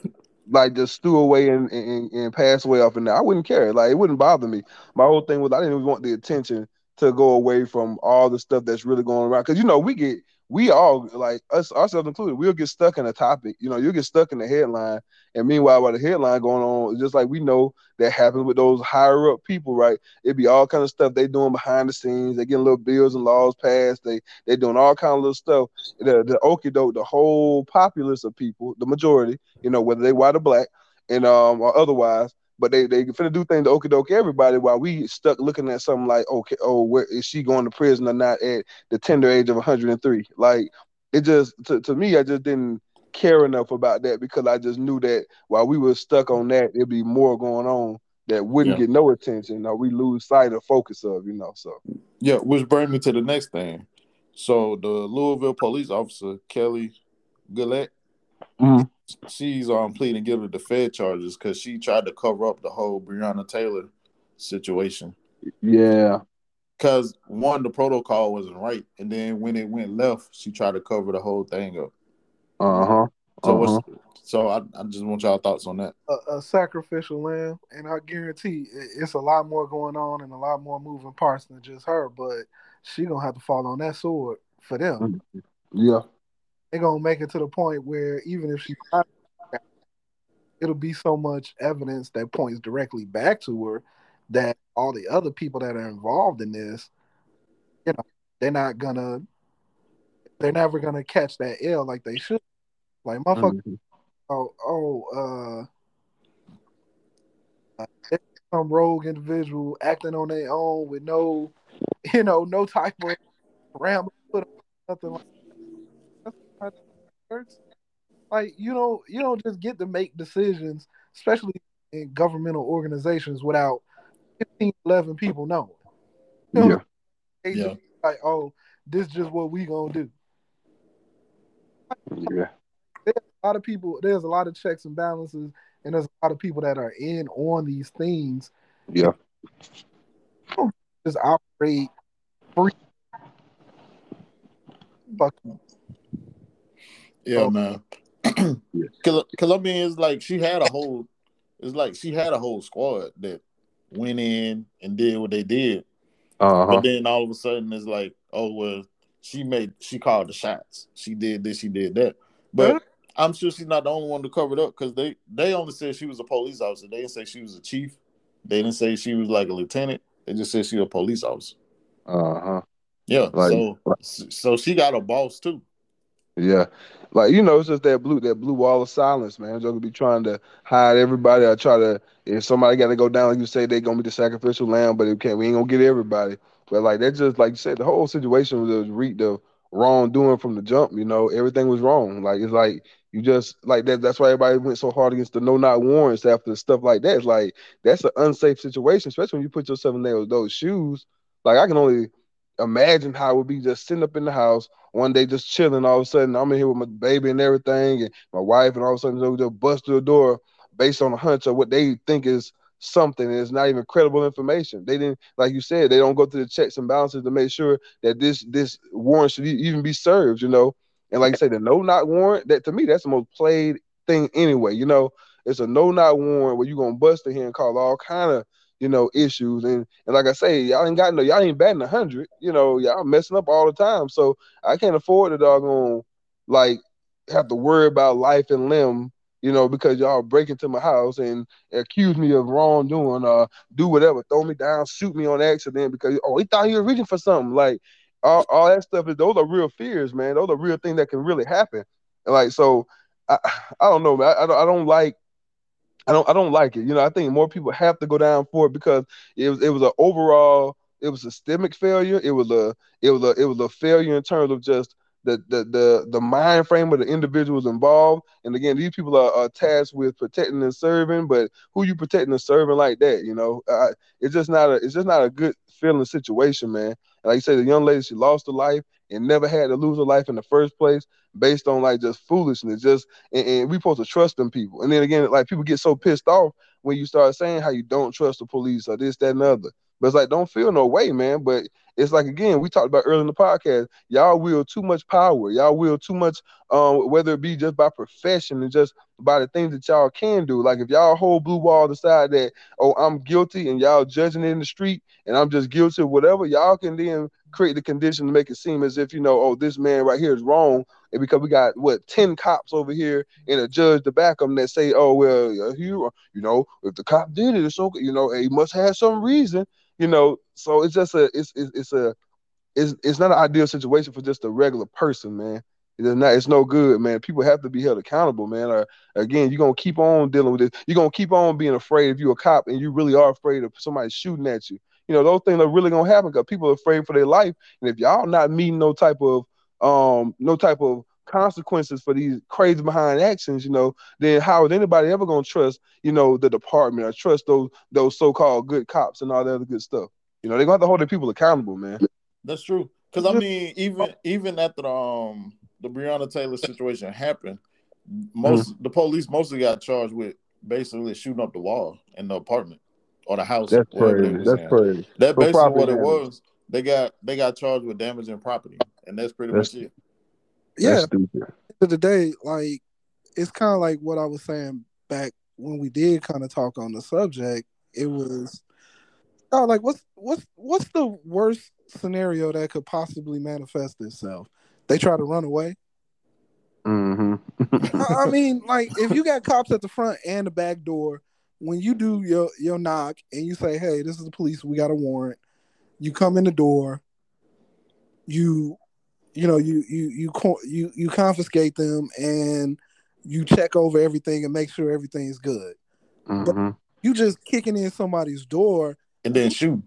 Speaker 2: like just threw away and, and and passed away off in there. I wouldn't care. Like it wouldn't bother me. My whole thing was I didn't even want the attention to go away from all the stuff that's really going around. Because you know we get we all like us ourselves included, we'll get stuck in a topic. You know, you'll get stuck in the headline, and meanwhile, while the headline going on, just like we know that happens with those higher up people, right? It'd be all kind of stuff they doing behind the scenes. They getting little bills and laws passed. They they doing all kind of little stuff. The the okie doke, the whole populace of people, the majority, you know, whether they white or black, and um or otherwise, but they they finna do things to okie doke everybody while we stuck looking at something like okay oh where is she going to prison or not at the tender age of 103 like it just to, to me I just didn't care enough about that because I just knew that while we were stuck on that there'd be more going on that wouldn't yeah. get no attention or we lose sight of focus of you know so.
Speaker 1: Yeah which brings me to the next thing. So the Louisville police officer Kelly Goodlett
Speaker 2: mm-hmm
Speaker 1: she's um pleading guilty to Fed charges because she tried to cover up the whole Breonna Taylor situation.
Speaker 2: Yeah.
Speaker 1: Because one, the protocol wasn't right, and then when it went left, she tried to cover the whole thing up.
Speaker 2: Uh huh.
Speaker 1: So uh-huh. so I, I just want y'all thoughts on that.
Speaker 3: A, a, sacrificial lamb, and I guarantee it's a lot more going on and a lot more moving parts than just her. But she gonna have to fall on that sword for them.
Speaker 2: Yeah
Speaker 3: they're gonna make it to the point where even if she it'll be so much evidence that points directly back to her that all the other people that are involved in this, you know, they're not gonna they're never gonna catch that L like they should. Like motherfucker mm-hmm. oh oh uh, uh some rogue individual acting on their own with no you know, no type of ram nothing like like you don't you don't just get to make decisions, especially in governmental organizations, without 15, 11 people knowing.
Speaker 2: You know, yeah.
Speaker 3: yeah. Like, oh, this is just what we gonna do.
Speaker 2: Yeah.
Speaker 3: There's a lot of people. There's a lot of checks and balances, and there's a lot of people that are in on these things.
Speaker 2: Yeah.
Speaker 3: Just operate free. Fuck
Speaker 1: yeah, man. Colombian is like she had a whole. It's like she had a whole squad that went in and did what they did.
Speaker 2: Uh-huh.
Speaker 1: But then all of a sudden it's like, oh well, she made she called the shots. She did this, she did that. But uh-huh. I'm sure she's not the only one to cover it up because they they only said she was a police officer. They didn't say she was a chief. They didn't say she was like a lieutenant. They just said she was a police officer.
Speaker 2: Uh huh.
Speaker 1: Yeah. Like, so so she got a boss too.
Speaker 2: Yeah. Like, you know, it's just that blue that blue wall of silence, man. Joker be trying to hide everybody. I try to if somebody gotta go down, like you say, they gonna be the sacrificial lamb, but it can't we ain't gonna get everybody. But like that just like you said, the whole situation was reeked the wrongdoing from the jump, you know, everything was wrong. Like it's like you just like that that's why everybody went so hard against the no knock warrants after stuff like that. It's like that's an unsafe situation, especially when you put yourself in those shoes. Like I can only imagine how it would be just sitting up in the house one day just chilling. All of a sudden, I'm in here with my baby and everything, and my wife, and all of a sudden they'll just bust through the door based on a hunch of what they think is something. It's not even credible information. They didn't, like you said, they don't go through the checks and balances to make sure that this this warrant should even be served. You know, and like you said, the no knock warrant. That to me, that's the most played thing anyway. You know, it's a no knock warrant where you're gonna bust in here and call all kind of you know, issues. And and like I say, y'all ain't got no, y'all ain't batting a hundred. You know, y'all messing up all the time. So I can't afford to doggone like have to worry about life and limb. You know, because y'all break into my house and accuse me of wrongdoing, uh, do whatever, throw me down, shoot me on accident because oh, he thought he was reaching for something. Like all, all that stuff is those are real fears, man. Those are real things that can really happen. like so, I I don't know, man. I, I don't like I don't I don't like it. You know, I think more people have to go down for it because it was it was an overall it was a systemic failure. It was a it was a it was a failure in terms of just the the the, the mind frame of the individuals involved. And again, these people are, are tasked with protecting and serving, but who you protecting and serving like that? You know, it's just not a it's just not a good feeling situation, man. And like you say, the young lady she lost her life and never had to lose her life in the first place based on like just foolishness. Just and, and we supposed to trust them people. And then again, like people get so pissed off when you start saying how you don't trust the police or this, that, and other. But it's like don't feel no way, man. But it's like again, we talked about earlier in the podcast, y'all wield too much power, y'all wield too much, um, whether it be just by profession and just by the things that y'all can do. Like if y'all hold blue wall decide that, oh, I'm guilty and y'all judging it in the street and I'm just guilty of whatever, y'all can then create the condition to make it seem as if you know, oh, this man right here is wrong, and because we got what ten cops over here and a judge to back them that say, oh well, you you know, if the cop did it, it's okay, you know, he must have some reason, you know. So it's just a it's it's, it's a it's, it's not an ideal situation for just a regular person, man. It's not. It's no good, man. People have to be held accountable, man. Or again, you're gonna keep on dealing with it. You're gonna keep on being afraid if you're a cop and you really are afraid of somebody shooting at you you know, those things are really gonna happen because people are afraid for their life. And if y'all not meeting no type of um no type of consequences for these crazy behind actions, you know, then how is anybody ever gonna trust, you know, the department or trust those those so-called good cops and all that other good stuff? You know, they're gonna have to hold their people accountable, man.
Speaker 1: That's true. Cause I mean, even even after the um the Breonna Taylor situation happened, most mm-hmm. the police mostly got charged with basically shooting up the wall in the apartment or the house.
Speaker 2: That's crazy. That's crazy.
Speaker 1: That basically what it was. They got they got charged with damaging property, and that's pretty that's, much it.
Speaker 3: Yeah. To the day, like it's kind of like what I was saying back when we did kind of talk on the subject. It was, oh, like what's what's what's the worst scenario that could possibly manifest itself? They try to run away.
Speaker 2: Mm-hmm.
Speaker 3: I, I mean, like if you got cops at the front and the back door, when you do your your knock and you say, "Hey, this is the police. We got a warrant." You come in the door. You, you know, you you you you you confiscate them and you check over everything and make sure everything's good.
Speaker 2: Mm-hmm.
Speaker 3: But you just kicking in somebody's door
Speaker 1: and then shoot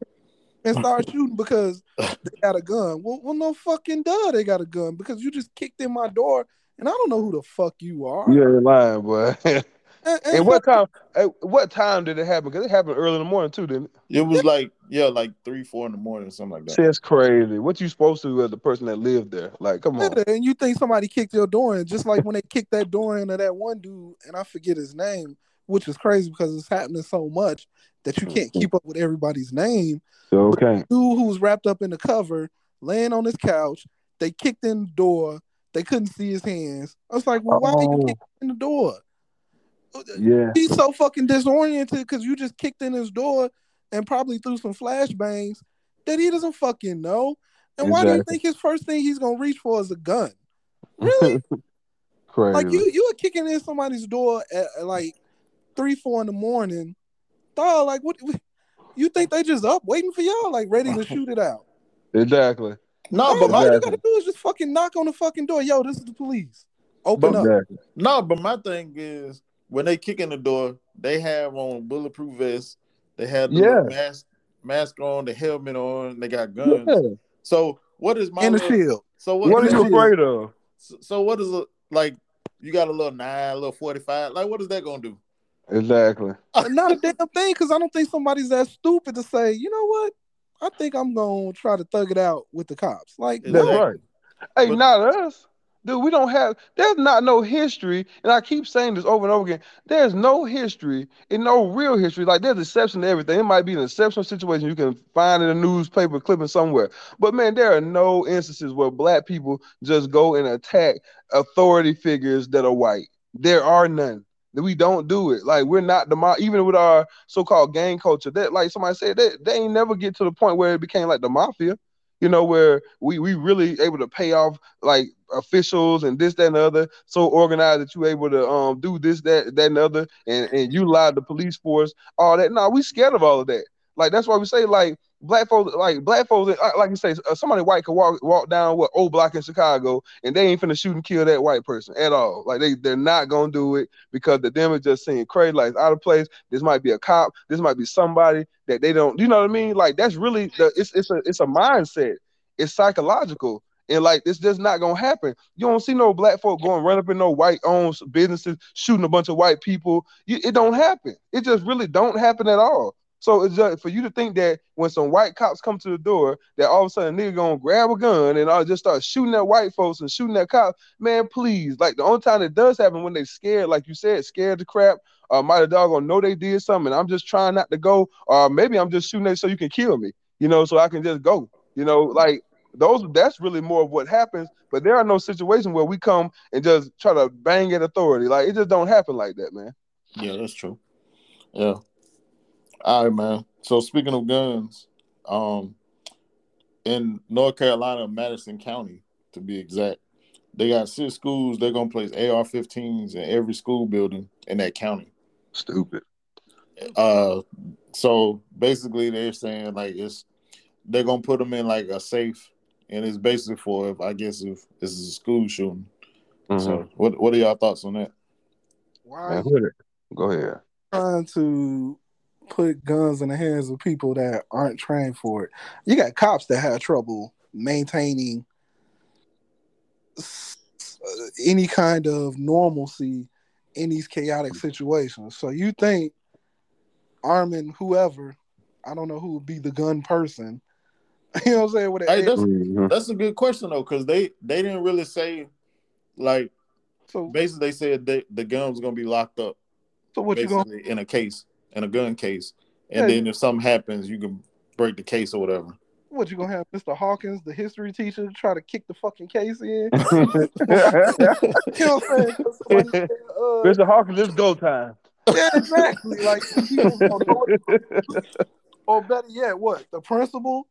Speaker 3: and start shooting because they got a gun. Well, well, no fucking duh, they got a gun because you just kicked in my door and I don't know who the fuck you are.
Speaker 2: You're lying, boy. And, and what time? Eh, what time did it happen? Because it happened early in the morning too, didn't it?
Speaker 1: It was like yeah, like three, four in the morning, or something like that.
Speaker 2: That's crazy. What you supposed to do as the person that lived there? Like, come on.
Speaker 3: and you think somebody kicked your door in, just like when they kicked that door into that one dude, and I forget his name, which is crazy because it's happening so much that you can't keep up with everybody's name.
Speaker 2: So, okay.
Speaker 3: dude who was wrapped up in the cover, laying on his couch, they kicked in the door. They couldn't see his hands. I was like, well, why oh. you kick in the door?
Speaker 2: Yeah.
Speaker 3: He's so fucking disoriented because you just kicked in his door and probably threw some flashbangs that he doesn't fucking know. And exactly. why do you think his first thing he's gonna reach for is a gun? Really?
Speaker 2: Crazy.
Speaker 3: Like you, you were kicking in somebody's door at, at like three, four in the morning. Dog, like what? You think they just up waiting for y'all, like ready to shoot it out?
Speaker 2: Exactly.
Speaker 1: No, but
Speaker 3: all you gotta do is just fucking knock on the fucking door. Yo, this is the police. Open but, up.
Speaker 1: No, but my thing is when they kick in the door, they have on bulletproof vests. They have the yeah. mask mask on, the helmet on. They got guns. Yeah. So what is my
Speaker 3: in the shield?
Speaker 1: So
Speaker 2: what, what are you afraid of?
Speaker 1: So, so what is it like? You got a little nine, a little forty five. Like what is that gonna do?
Speaker 2: Exactly.
Speaker 3: Not a damn thing, because I don't think somebody's that stupid to say, you know what? I think I'm gonna try to thug it out with the cops. Like
Speaker 2: that's no. right. Hey, but, not us. Dude, we don't have, there's not no history, and I keep saying this over and over again. There's no history and no real history. Like, there's exception to everything. It might be an exceptional situation you can find in a newspaper clipping somewhere. But man, there are no instances where black people just go and attack authority figures that are white. There are none. We don't do it. Like we're not the mob. even with our so-called gang culture. That like somebody said, they, they ain't never get to the point where it became like the mafia you know, where we we really able to pay off like officials and this, that, and the other, so organized that you able to um do this, that, that, and the other, and, and utilize the police force, all that. No, we scared of all of that. Like that's why we say like black folks, like black folks, uh, like you say, uh, somebody white could walk walk down what old block in Chicago, and they ain't finna shoot and kill that white person at all. Like they they're not gonna do it because the them is just seeing crazy, like out of place. This might be a cop. This might be somebody that they don't. You know what I mean? Like that's really the it's it's a it's a mindset. It's psychological. And like it's just not gonna happen. You don't see no black folk going run up in no white owned businesses shooting a bunch of white people. You, it don't happen. It just really don't happen at all. So it's just for you to think that when some white cops come to the door, that all of a sudden nigga gonna grab a gun and I'll just start shooting at white folks and shooting at cops. Man, please. Like the only time it does happen when they scared, like you said, scared the crap. Uh, my dog gonna know they did something. I'm just trying not to go, or maybe I'm just shooting it so you can kill me, you know, so I can just go. You know, like those that's really more of what happens. But there are no situations where we come and just try to bang at authority. Like it just don't happen like that, man.
Speaker 1: Yeah, that's true. Yeah. All right, man. So speaking of guns, um, in North Carolina, Madison County, to be exact, they got six schools. They're gonna place AR-15s in every school building in that county.
Speaker 2: Stupid.
Speaker 1: Uh, so basically, they're saying like it's they're gonna put them in like a safe, and it's basically for if I guess if this is a school shooting.
Speaker 2: Mm-hmm.
Speaker 1: So, what what are y'all thoughts on that?
Speaker 3: Why
Speaker 2: Man, Go ahead.
Speaker 3: trying to put guns in the hands of people that aren't trained for it? You got cops that have trouble maintaining uh, any kind of normalcy in these chaotic situations. So you think arming whoever, I don't know who would be the gun person. You know what I'm saying? With
Speaker 1: Hey,
Speaker 3: a,
Speaker 1: that's
Speaker 2: Mhm.
Speaker 1: that's a good question though, because they they didn't really say like
Speaker 3: so
Speaker 1: basically they said they, the gun was gonna be locked up
Speaker 3: so what you going
Speaker 1: basically in a case in a gun case, and
Speaker 3: Yeah.
Speaker 1: then if something happens, you can break the case or whatever.
Speaker 3: what you gonna have Mr. Hawkins, the history teacher, try to kick the fucking case in? You know what I'm saying? 'Cause somebody said, uh,
Speaker 2: Mr. Hawkins, it's go time.
Speaker 3: Yeah, exactly. Like, people don't know what- or better yet, what the principal?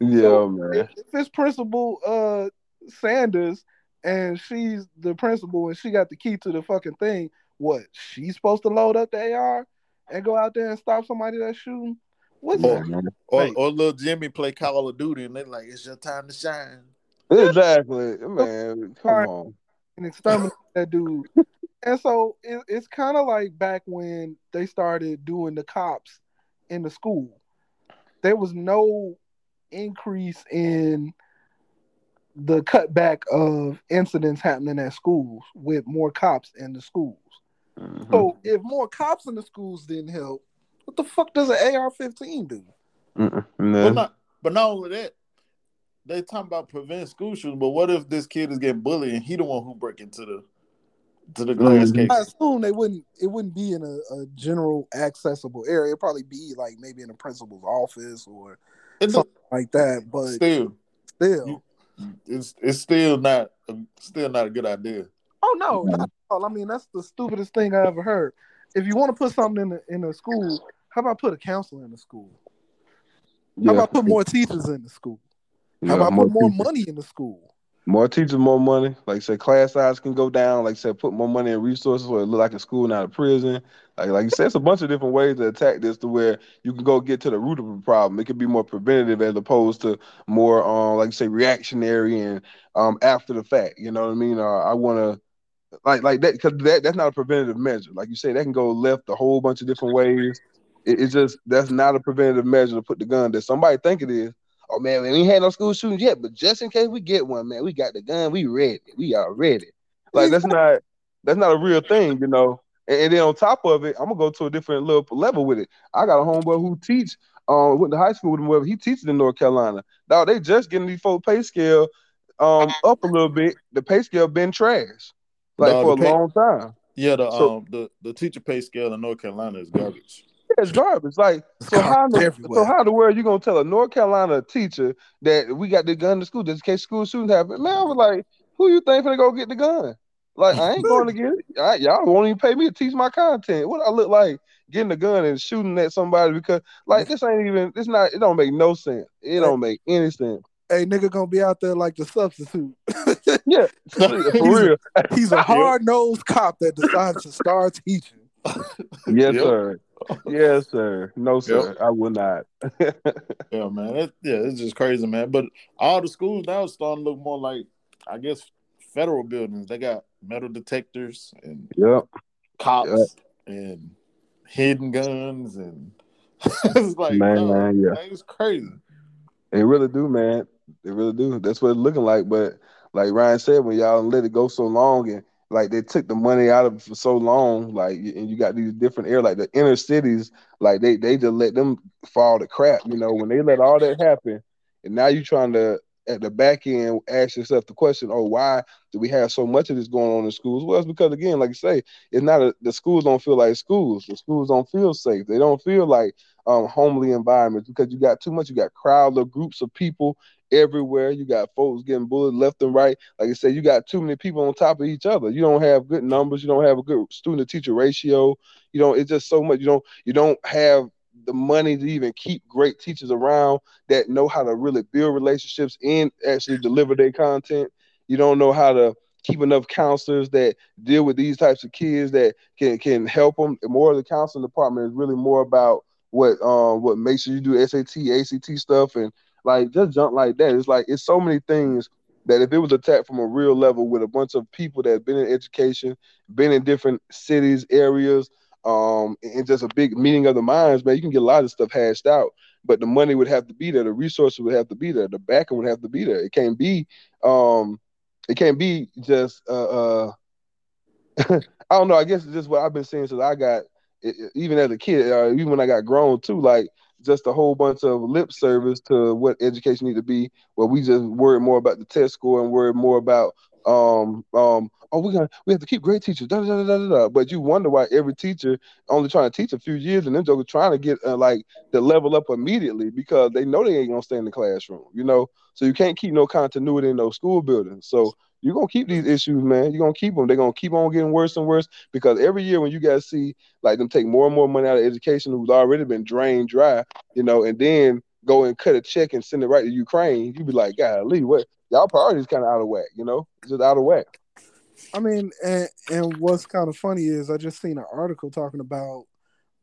Speaker 2: Yeah,
Speaker 3: So,
Speaker 2: man.
Speaker 3: If, if it's Principal uh Sanders and she's the principal and she got the key to the fucking thing, what she's supposed to load up the AR and go out there and stop somebody that's shooting? What's
Speaker 1: Yeah.
Speaker 3: that?
Speaker 1: Or
Speaker 3: Right.
Speaker 1: or little Jimmy play Call of Duty, and they're like, "It's your time to shine."
Speaker 2: Exactly, man. Come on.
Speaker 3: and exterminate that dude. And so it, it's kind of like back when they started doing the cops in the school. There was no increase in the cutback of incidents happening at schools with more cops in the schools.
Speaker 2: Mhm.
Speaker 3: So if more cops in the schools didn't help, what the fuck does an AR-15 do?
Speaker 2: Mm-mm.
Speaker 1: But
Speaker 2: No.
Speaker 1: not but not only that, they talking about preventing school shootings. But what if this kid is getting bullied and he the one who break into the to the glass
Speaker 2: Mhm.
Speaker 1: case?
Speaker 3: I assume they wouldn't. It wouldn't be in a, a general accessible area. It'd probably be like maybe in a principal's office or
Speaker 1: It's
Speaker 3: something like that. But
Speaker 1: still,
Speaker 3: still,
Speaker 1: it's it's still not still not a good idea.
Speaker 3: oh no, not at all. I mean that's the stupidest thing I ever heard. If you want to put something in the, in a school, how about put a counselor in the school? How
Speaker 2: Yeah.
Speaker 3: about put more teachers in the school? How
Speaker 2: Yeah,
Speaker 3: about put more
Speaker 2: teachers.
Speaker 3: money in the school?
Speaker 2: More teachers, more money. Like I said, class size can go down. Like I said, put more money and resources where it look like a school, not a prison. Like like you said, it's a bunch of different ways to attack this to where you can go get to the root of the problem. It could be more preventative as opposed to more um like you say reactionary and um after the fact. You know what I mean? Uh, I want to like like that because that that's not a preventative measure. Like you say, that can go left a whole bunch of different ways. It, it's just that's not a preventative measure to put the gun that somebody think it is. Oh man, we ain't had no school shootings yet, but just in case we get one, man, we got the gun, we ready, we are ready. Like that's not that's not a real thing, you know. And, and then on top of it, I'm gonna go to a different little level with it. I got a homeboy who teach um went to high school with him, wherever he teaches in North Carolina. Now they just getting these full pay scale um up a little bit. The pay scale been trash like
Speaker 1: No,
Speaker 2: for a
Speaker 1: pay-
Speaker 2: long time.
Speaker 1: Yeah, the
Speaker 2: So-
Speaker 1: um the the teacher pay scale in North Carolina is garbage.
Speaker 2: Yeah, it's garbage. Like so how the,
Speaker 3: everywhere.
Speaker 2: so how in the world you gonna tell a North Carolina teacher that we got the gun in the school just in case school shootings happen? Man, I was like, who you think gonna go get the gun? Like I ain't going to get it. I, y'all won't even pay me to teach my content. What I look like getting a gun and shooting at somebody because like this ain't even this not it don't make no sense. It don't make any sense.
Speaker 3: hey, nigga gonna be out there like the substitute.
Speaker 2: Yeah, for real.
Speaker 3: He's a hard nosed cop that decides to start teaching.
Speaker 2: Yes,
Speaker 1: Yep.
Speaker 2: sir. Yes, sir. No, sir. I will not.
Speaker 1: Yeah, man. It, yeah, it's just crazy, man. But all the schools now are starting to look more like, I guess, federal buildings. They got metal detectors and
Speaker 2: yep.
Speaker 1: cops and hidden guns, and it's like,
Speaker 2: Man,
Speaker 1: no,
Speaker 2: man, yeah.
Speaker 1: it's crazy.
Speaker 2: They really do, man. They really do. That's what it's looking like. But like Ryan said, when y'all let it go so long and like they took the money out of it for so long, like and you got these different areas, like the inner cities, like they they just let them fall to crap. You know, when they let all that happen, and now you're trying to at the back end ask yourself the question, oh, why do we have so much of this going on in schools? Well, it's because again, like you say, it's not a, the schools don't feel like schools. The schools don't feel safe. They don't feel like um, homely environments because you got too much. You got crowds or groups of people everywhere. You got folks getting bullied left and right. Like I said, you got too many people on top of each other. You don't have good numbers. You don't have a good student to teacher ratio. You don't. It's just so much. You don't. You don't have the money to even keep great teachers around that know how to really build relationships and actually deliver their content. You don't know how to keep enough counselors that deal with these types of kids that can can help them. More of the counseling department is really more about what um what makes you do SAT, ACT stuff and like just jump like that. It's like it's so many things that if it was attacked from a real level with a bunch of people that have been in education, been in different cities, areas, um, and just a big meeting of the minds, man, you can get a lot of stuff hashed out. But the money would have to be there, the resources would have to be there, the backing would have to be there. It can't be um it can't be just uh, uh I don't know, I guess it's just what I've been seeing since I got even as a kid, uh, even when I got grown too, like just a whole bunch of lip service to what education need to be, where we just worry more about the test score and worry more about um um oh we got we have to keep great teachers da, da, da, da, da. but you wonder why every teacher only trying to teach a few years and then they're trying to get uh, like the level up immediately because they know they ain't gonna stay in the classroom you know so you can't keep no continuity in those school buildings so you're gonna keep these issues, man. You're gonna keep them. They're gonna keep on getting worse and worse because every year when you guys see like them take more and more money out of education who's already been drained dry, you know, and then go and cut a check and send it right to Ukraine, you'd be like, golly, what y'all priorities kind of out of whack, you know, just out of whack.
Speaker 3: I mean, and and what's kind of funny is I just seen an article talking about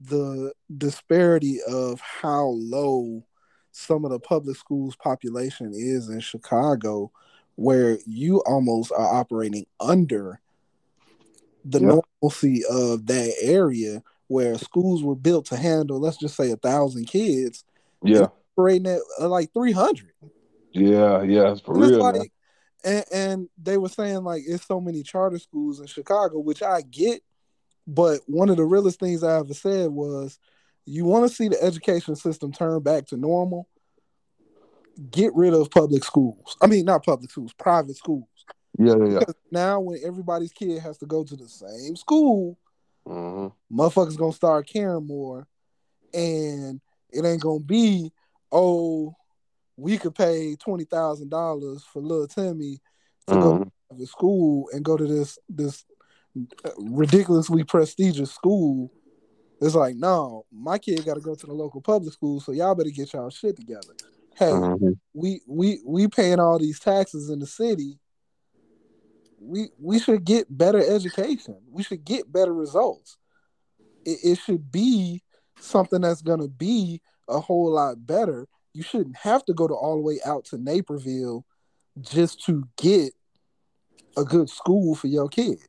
Speaker 3: the disparity of how low some of the public schools population is in Chicago where you almost are operating under the yep. normalcy of that area where schools were built to handle, let's just say, a thousand kids.
Speaker 2: Yeah.
Speaker 3: Operating at uh, like 300.
Speaker 2: Yeah, yeah, it's for real. Like,
Speaker 3: and, and they were saying, like, it's so many charter schools in Chicago, which I get. But one of the realest things I ever said was, you want to see the education system turn back to normal get rid of public schools. I mean, not public schools, private schools.
Speaker 2: Yeah, yeah. Because
Speaker 3: now, when everybody's kid has to go to the same school,
Speaker 2: mm-hmm.
Speaker 3: motherfuckers gonna start caring more, and it ain't gonna be, oh, we could pay twenty thousand dollars for little Timmy to mm-hmm. go to school and go to this this ridiculously prestigious school. It's like, no, my kid got to go to the local public school, so y'all better get y'all shit together hey, mm-hmm. we we we paying all these taxes in the city. We we should get better education. We should get better results. It, it should be something that's gonna be a whole lot better. You shouldn't have to go to all the way out to Naperville just to get a good school for your kid.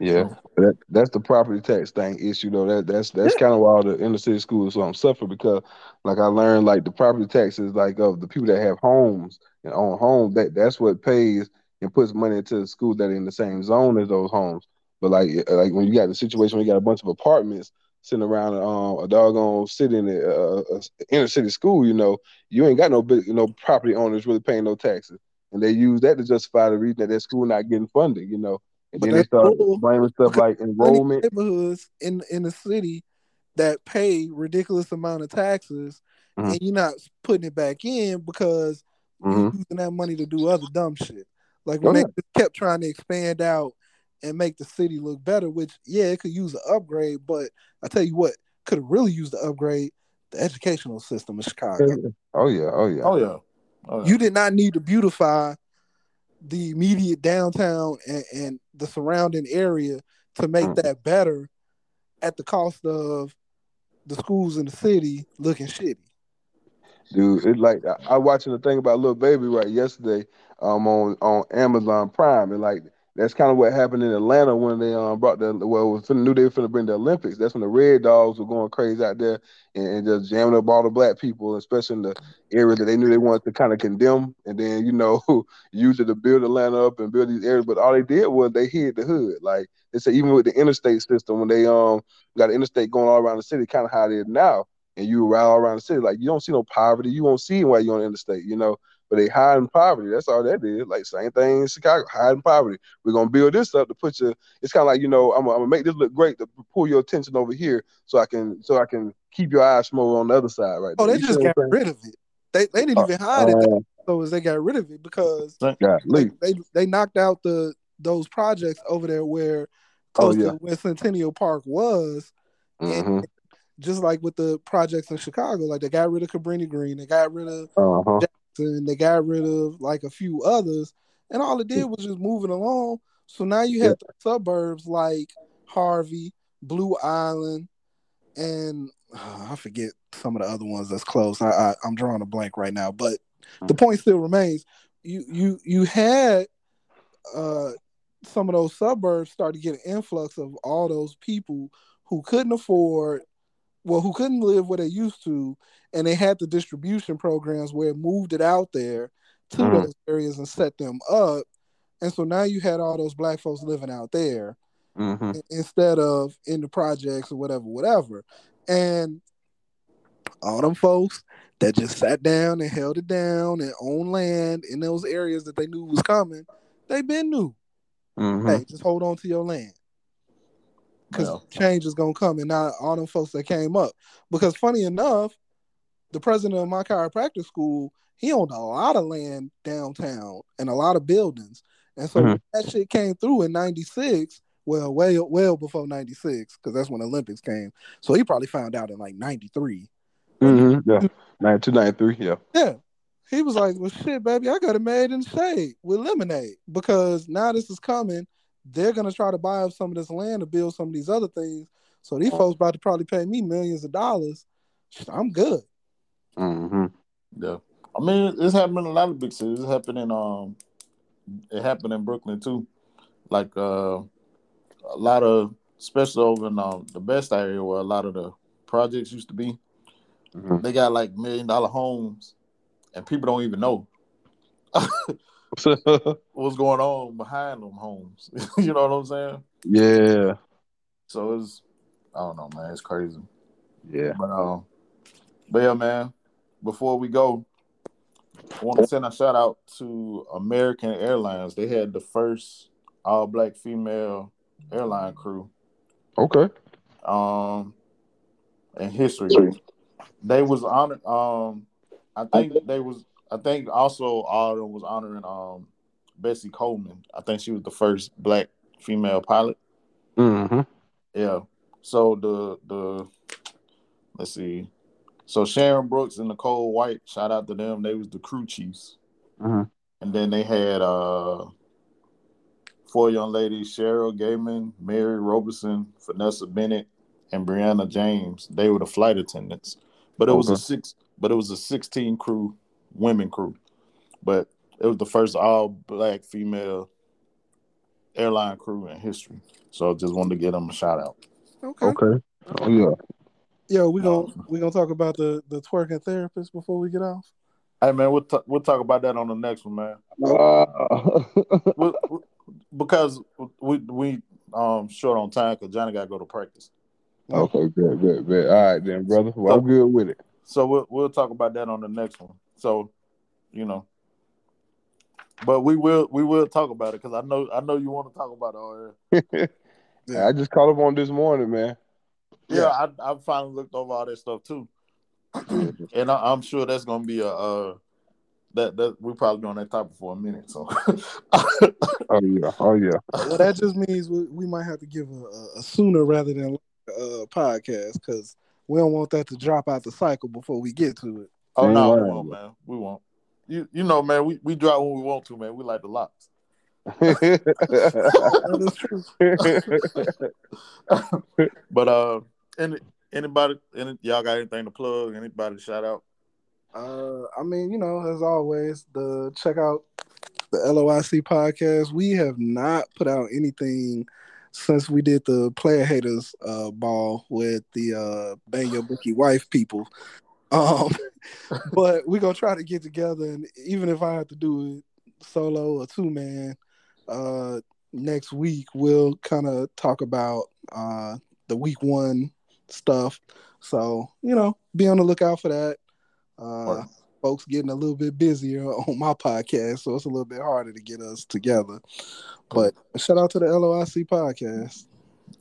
Speaker 2: Yeah, that that's the property tax thing issue though. That that's that's kind of why all the inner city schools um suffer because like I learned like the property taxes like of the people that have homes and own homes that that's what pays and puts money into the schools that are in the same zone as those homes. But like like when you got the situation where you got a bunch of apartments sitting around um, a doggone city in a, a, a inner city school, you know, you ain't got no big, you know, property owners really paying no taxes, and they use that to justify the reason that that school not getting funding, you know. And but then they start cool. blaming stuff like enrollment.
Speaker 3: Neighborhoods in in the city that pay ridiculous amount of taxes, mm-hmm. and you're not putting it back in because mm-hmm. you're using that money to do other dumb shit. Like when oh, they yeah. kept trying to expand out and make the city look better, which yeah, it could use an upgrade, but I tell you what, could have really used the upgrade the educational system in Chicago.
Speaker 2: Oh yeah, oh yeah,
Speaker 1: oh yeah.
Speaker 3: Oh, yeah. You did not need to beautify the immediate downtown and, and the surrounding area to make mm. that better at the cost of the schools in the city looking shitty.
Speaker 2: Dude, it like I, I watching the thing about Lil Baby right yesterday um on on Amazon Prime and like that's kind of what happened in Atlanta when they um brought the well was knew they were to bring the Olympics. That's when the Red Dogs were going crazy out there and, and, just jamming up all the black people, especially in the area that they knew they wanted to kind of condemn, and then you know use it to build Atlanta up and build these areas. But all they did was they hid the hood. Like they said, even with the interstate system, when they um got an interstate going all around the city, kind of how it is now, and you ride all around the city, like you don't see no poverty, you won't see while you're on the interstate, you know. But they hiding poverty. That's all that is. Like same thing in Chicago, hiding poverty. We're gonna build this up to put you. It's kind of like you know, I'm, I'm, gonna make this look great to pull your attention over here, so I can so I can keep your eyes more on the other side, right?
Speaker 3: Oh,
Speaker 2: there.
Speaker 3: they
Speaker 2: You
Speaker 3: just
Speaker 2: see
Speaker 3: got rid of it. They they didn't even hide it. So as they got rid of it because
Speaker 2: Uh,
Speaker 3: they, they they knocked out the those projects over there where
Speaker 2: Oh,
Speaker 3: close
Speaker 2: yeah.
Speaker 3: to where Centennial Park was.
Speaker 2: Mhm.
Speaker 3: Just like with the projects in Chicago, like they got rid of Cabrini Green, they got rid of
Speaker 2: Uh-huh.
Speaker 3: And they got rid of like a few others, and all it did was just moving along. So now you have the suburbs like Harvey, Blue Island, and uh, I forget some of the other ones that's close. I, I I'm drawing a blank right now, but the point still remains. You you you had uh some of those suburbs start to get an influx of all those people who couldn't afford well who couldn't live where they used to and they had the distribution programs where it moved it out there to
Speaker 2: Mhm.
Speaker 3: those areas and set them up and so now you had all those black folks living out there
Speaker 2: Mhm.
Speaker 3: instead of in the projects or whatever, whatever. And all them folks that just sat down and held it down and owned land in those areas that they knew was coming, they been knew.
Speaker 2: Mhm.
Speaker 3: Hey, just hold on to your land. Because
Speaker 1: Yeah.
Speaker 3: change is gonna come and not all them folks that came up. Because funny enough, the president of my chiropractic school, he owned a lot of land downtown and a lot of buildings. And so when
Speaker 2: Mhm.
Speaker 3: that shit came through in '96. Well, way well before '96, because that's when the Olympics came. So he probably found out in like '93.
Speaker 2: Mhm. Yeah. 92, 93, yeah.
Speaker 3: Yeah. He was like, Well shit, baby, I got it made in the shade with lemonade. Because now this is coming. They're gonna try to buy up some of this land to build some of these other things. So these folks about to probably pay me millions of dollars. I'm good.
Speaker 2: Mhm.
Speaker 1: Yeah, I mean it's happening in a lot of big cities. It's happening. Um, it happened in Brooklyn too. Like uh, a lot of, especially over in um, the best area where a lot of the projects used to be.
Speaker 2: Mhm.
Speaker 1: They got like million dollar homes, and people don't even know what's going on behind them homes. you know what I'm saying?
Speaker 2: yeah.
Speaker 1: So it's, I don't know, man. It's crazy.
Speaker 2: Yeah.
Speaker 1: But um, but yeah, man. Before we go, I want to send a shout out to American Airlines. They had the first all black female airline crew
Speaker 2: Okay.
Speaker 1: um in history. They was honored. Um, I think they was. I think also all of them was honoring um Bessie Coleman. I think she was the first black female pilot.
Speaker 2: Mm-hmm.
Speaker 1: Yeah. So the the let's see. So Sharon Brooks and Nicole White, shout out to them. They was the crew chiefs.
Speaker 2: Mhm.
Speaker 1: And then they had uh four young ladies, Cheryl Gaiman, Mary Roberson, Vanessa Bennett, and Brianna James. They were the flight attendants. But it was a six but it was a 16 crew, women crew. But it was the first all black female airline crew in history. So just wanted to give them a shout out.
Speaker 3: Okay.
Speaker 2: Okay. Oh yeah.
Speaker 3: Yo, we gonna we gonna talk about the the twerking therapist before we get off.
Speaker 1: Hey man, we'll t- we'll talk about that on the next one, man.
Speaker 2: Wow.
Speaker 1: we we- because we we um short on time because Johnny got to go to practice.
Speaker 2: okay, good, good, good. All right then, brother. Well, I'm good with it.
Speaker 1: So we'll we'll talk about that on the next one. So, you know, but we will we will talk about it because I know I know you want to talk about it already.
Speaker 3: Yeah.
Speaker 2: I just called up on this morning, man.
Speaker 1: Yeah, I I finally looked over all that stuff too, and I, I'm sure that's gonna be a uh that that we're probably be on that topic for a minute. So,
Speaker 2: Oh yeah. Oh yeah.
Speaker 3: Well, that just means we, we might have to give a, a, a sooner rather than a podcast because we don't want that to drop out the cycle before we get to it.
Speaker 1: Oh
Speaker 2: Ain't
Speaker 1: no, we won't, man. We won't. You you know, man. We we drop when we want to, man. We like the locks.
Speaker 3: That is true.
Speaker 1: but uh, any anybody, any, y'all got anything to plug? Anybody to shout out?
Speaker 3: Uh, I mean, you know, as always, the check out the LOIC podcast. We have not put out anything since we did the player haters uh ball with the uh bang your bookie wife people. Um, but we're gonna try to get together, and even if I have to do it solo or two man, uh, next week we'll kind of talk about uh the week one stuff. So you know, be on the lookout for that. Uh,
Speaker 1: Word.
Speaker 3: folks getting a little bit busier on my podcast, so it's a little bit harder to get us together. But shout out to the LOIC podcast.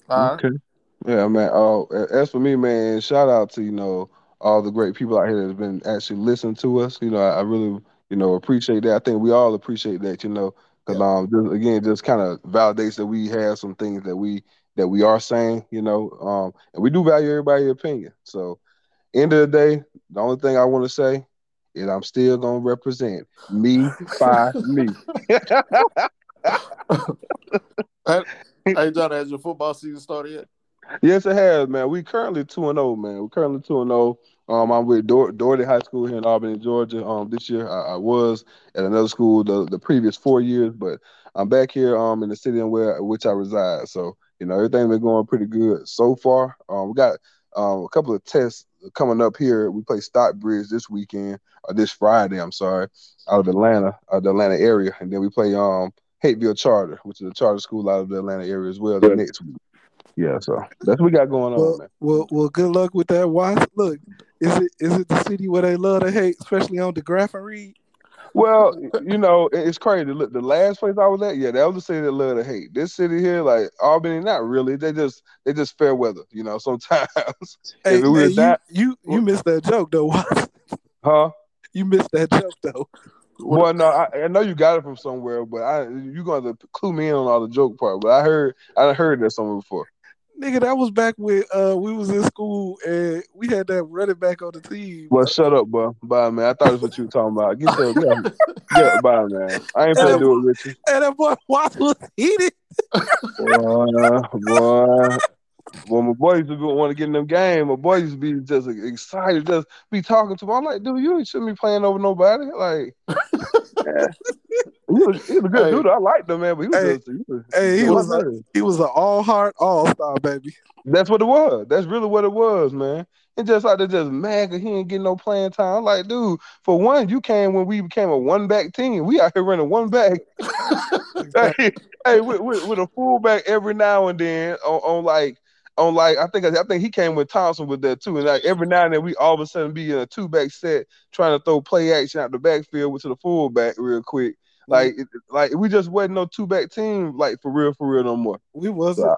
Speaker 1: All right.
Speaker 2: Okay. Yeah, man. Oh, as for me, man, shout out to you know all the great people out here that have been actually listening to us. You know, I, I really you know appreciate that. I think we all appreciate that. You know, because um, just, again, just kind of validates that we have some things that we that we are saying. You know, um, and we do value everybody's opinion. So, end of the day, the only thing I want to say is I'm still gonna represent me by me.
Speaker 1: Hey, John, has your football season started yet?
Speaker 2: Yes, it has, man. We currently two and zero, man. We're currently two and zero. Um, I'm with Dor- Dougherty High School here in Albany, Georgia. Um, this year I, I was at another school the, the previous four years, but I'm back here um in the city in where which I reside. So you know everything's been going pretty good so far. Um, we got um a couple of tests coming up here. We play Stockbridge this weekend or this Friday. I'm sorry, out of Atlanta, out of the Atlanta area, and then we play um Hapeville Charter, which is a charter school out of the Atlanta area as well. The next week. Yeah, so that's what we got going on,
Speaker 3: Well,
Speaker 2: man.
Speaker 3: well, well. Good luck with that. Watch. Look, is it is it the city where they love to hate, especially on the graph and read?
Speaker 2: Well, you know, it's crazy. Look, the last place I was at, yeah, that was the city that love to hate. This city here, like Albany, not really. They just they just fair weather, you know. Sometimes,
Speaker 3: Hey,
Speaker 2: if it
Speaker 3: hey,
Speaker 2: was
Speaker 3: you,
Speaker 2: that,
Speaker 3: you you missed that joke though.
Speaker 2: Huh?
Speaker 3: You missed that joke though.
Speaker 2: Well, no, I, I know you got it from somewhere, but I you gonna clue me in on all the joke part. But I heard I heard that somewhere before.
Speaker 3: Nigga, that was back when uh we was in school and we had that running back on the team.
Speaker 2: Well, shut up, bro. Bye, man. I thought that's what you were talking about. Get your get, get bye, man. I ain't finna do it with you.
Speaker 3: And that boy Watts was heated.
Speaker 2: Boy, boy. When my boys used to want to get in them game, my boys used to be just excited, just be talking to me. I'm like, dude, you shouldn't be playing over nobody. Like, yeah. he, was, he was a good
Speaker 1: Hey.
Speaker 2: dude. I liked him, man, but he was
Speaker 3: Hey.
Speaker 2: just, he was,
Speaker 3: Hey, he was a, he was an all heart, all star baby.
Speaker 2: That's what it was. That's really what it was, man. And just like they just mad because he ain't getting no playing time. I'm like, dude, for one, you came when we became a one back team. We out here running one back. hey, hey, with, with, with a fullback every now and then on, on like on like I think I think he came with Thompson with that too. And like every now and then we all of a sudden be in a two back set trying to throw play action out the backfield to the fullback real quick. Like like we just wasn't no two back team like for real for real no more.
Speaker 3: We wasn't. uh,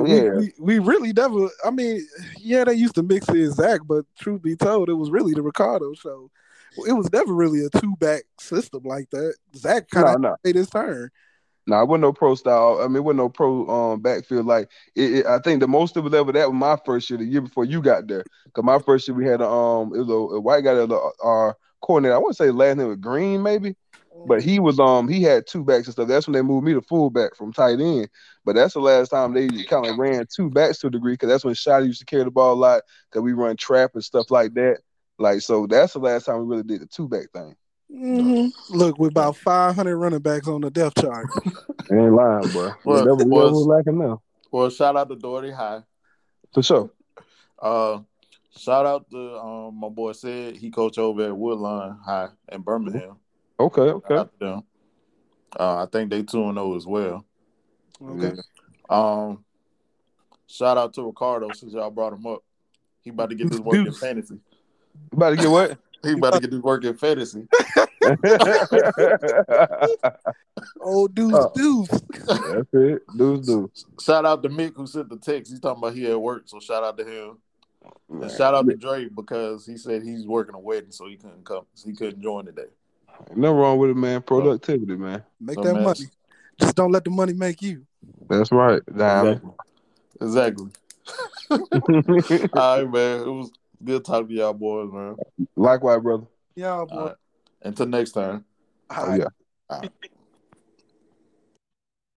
Speaker 3: We,
Speaker 2: Yeah.
Speaker 3: we, we really never. I mean, yeah, they used to mix in Zach, but truth be told, it was really the Ricardo show. It was never really a two back system like that. Zach kind of
Speaker 2: no.
Speaker 3: made his turn.
Speaker 2: No, it wasn't no pro style. I mean, it wasn't no pro um backfield. Like it, it- I think the most of it ever that was my first year, the year before you got there. Cause my first year we had a um it was a, a white guy that our coordinator. I want to say last name was Green maybe, but he was um he had two backs and stuff. That's when they moved me to fullback from tight end. But that's the last time they kind of ran two backs to a degree. Cause that's when Shotty used to carry the ball a lot. Cause we run trap and stuff like that. Like so, that's the last time we really did the two back thing.
Speaker 3: Mhm. Look, with about 500 running backs on the depth chart.
Speaker 2: Ain't lying, bro.
Speaker 1: Well,
Speaker 2: that was, that
Speaker 1: was-
Speaker 2: was lacking now
Speaker 1: Well, shout out to Dougherty High.
Speaker 2: for sure.
Speaker 1: Uh, shout out to um, my boy said he coach over at Woodlawn High in Birmingham.
Speaker 2: Okay, okay.
Speaker 1: out them. Uh, I think they two and zero as well.
Speaker 3: Okay.
Speaker 1: Um, shout out to Ricardo since y'all brought him up. He about to get this work in
Speaker 3: Deuce.
Speaker 1: fantasy.
Speaker 2: About to get what?
Speaker 1: He about to get this work in fantasy.
Speaker 3: Oh, deuce,
Speaker 2: Oh.
Speaker 3: deuce.
Speaker 2: That's it. Deuce, deuce.
Speaker 1: Shout out to Mick who sent the text. He's talking about he at work, so shout out to him. And shout out to Drake because he said he's working a wedding, so he couldn't come. So He couldn't join today.
Speaker 2: Ain't nothing wrong with it, man. Productivity, man.
Speaker 3: Make
Speaker 1: So,
Speaker 3: that
Speaker 1: man,
Speaker 3: money. Just don't let the money make you.
Speaker 2: That's right. Diamond.
Speaker 1: Exactly. Exactly. All right, man. It was good talking to y'all boys, man.
Speaker 2: Likewise, brother.
Speaker 3: Yeah, boy.
Speaker 1: All right. Until next time.
Speaker 3: All
Speaker 2: Oh, yeah.
Speaker 1: All right.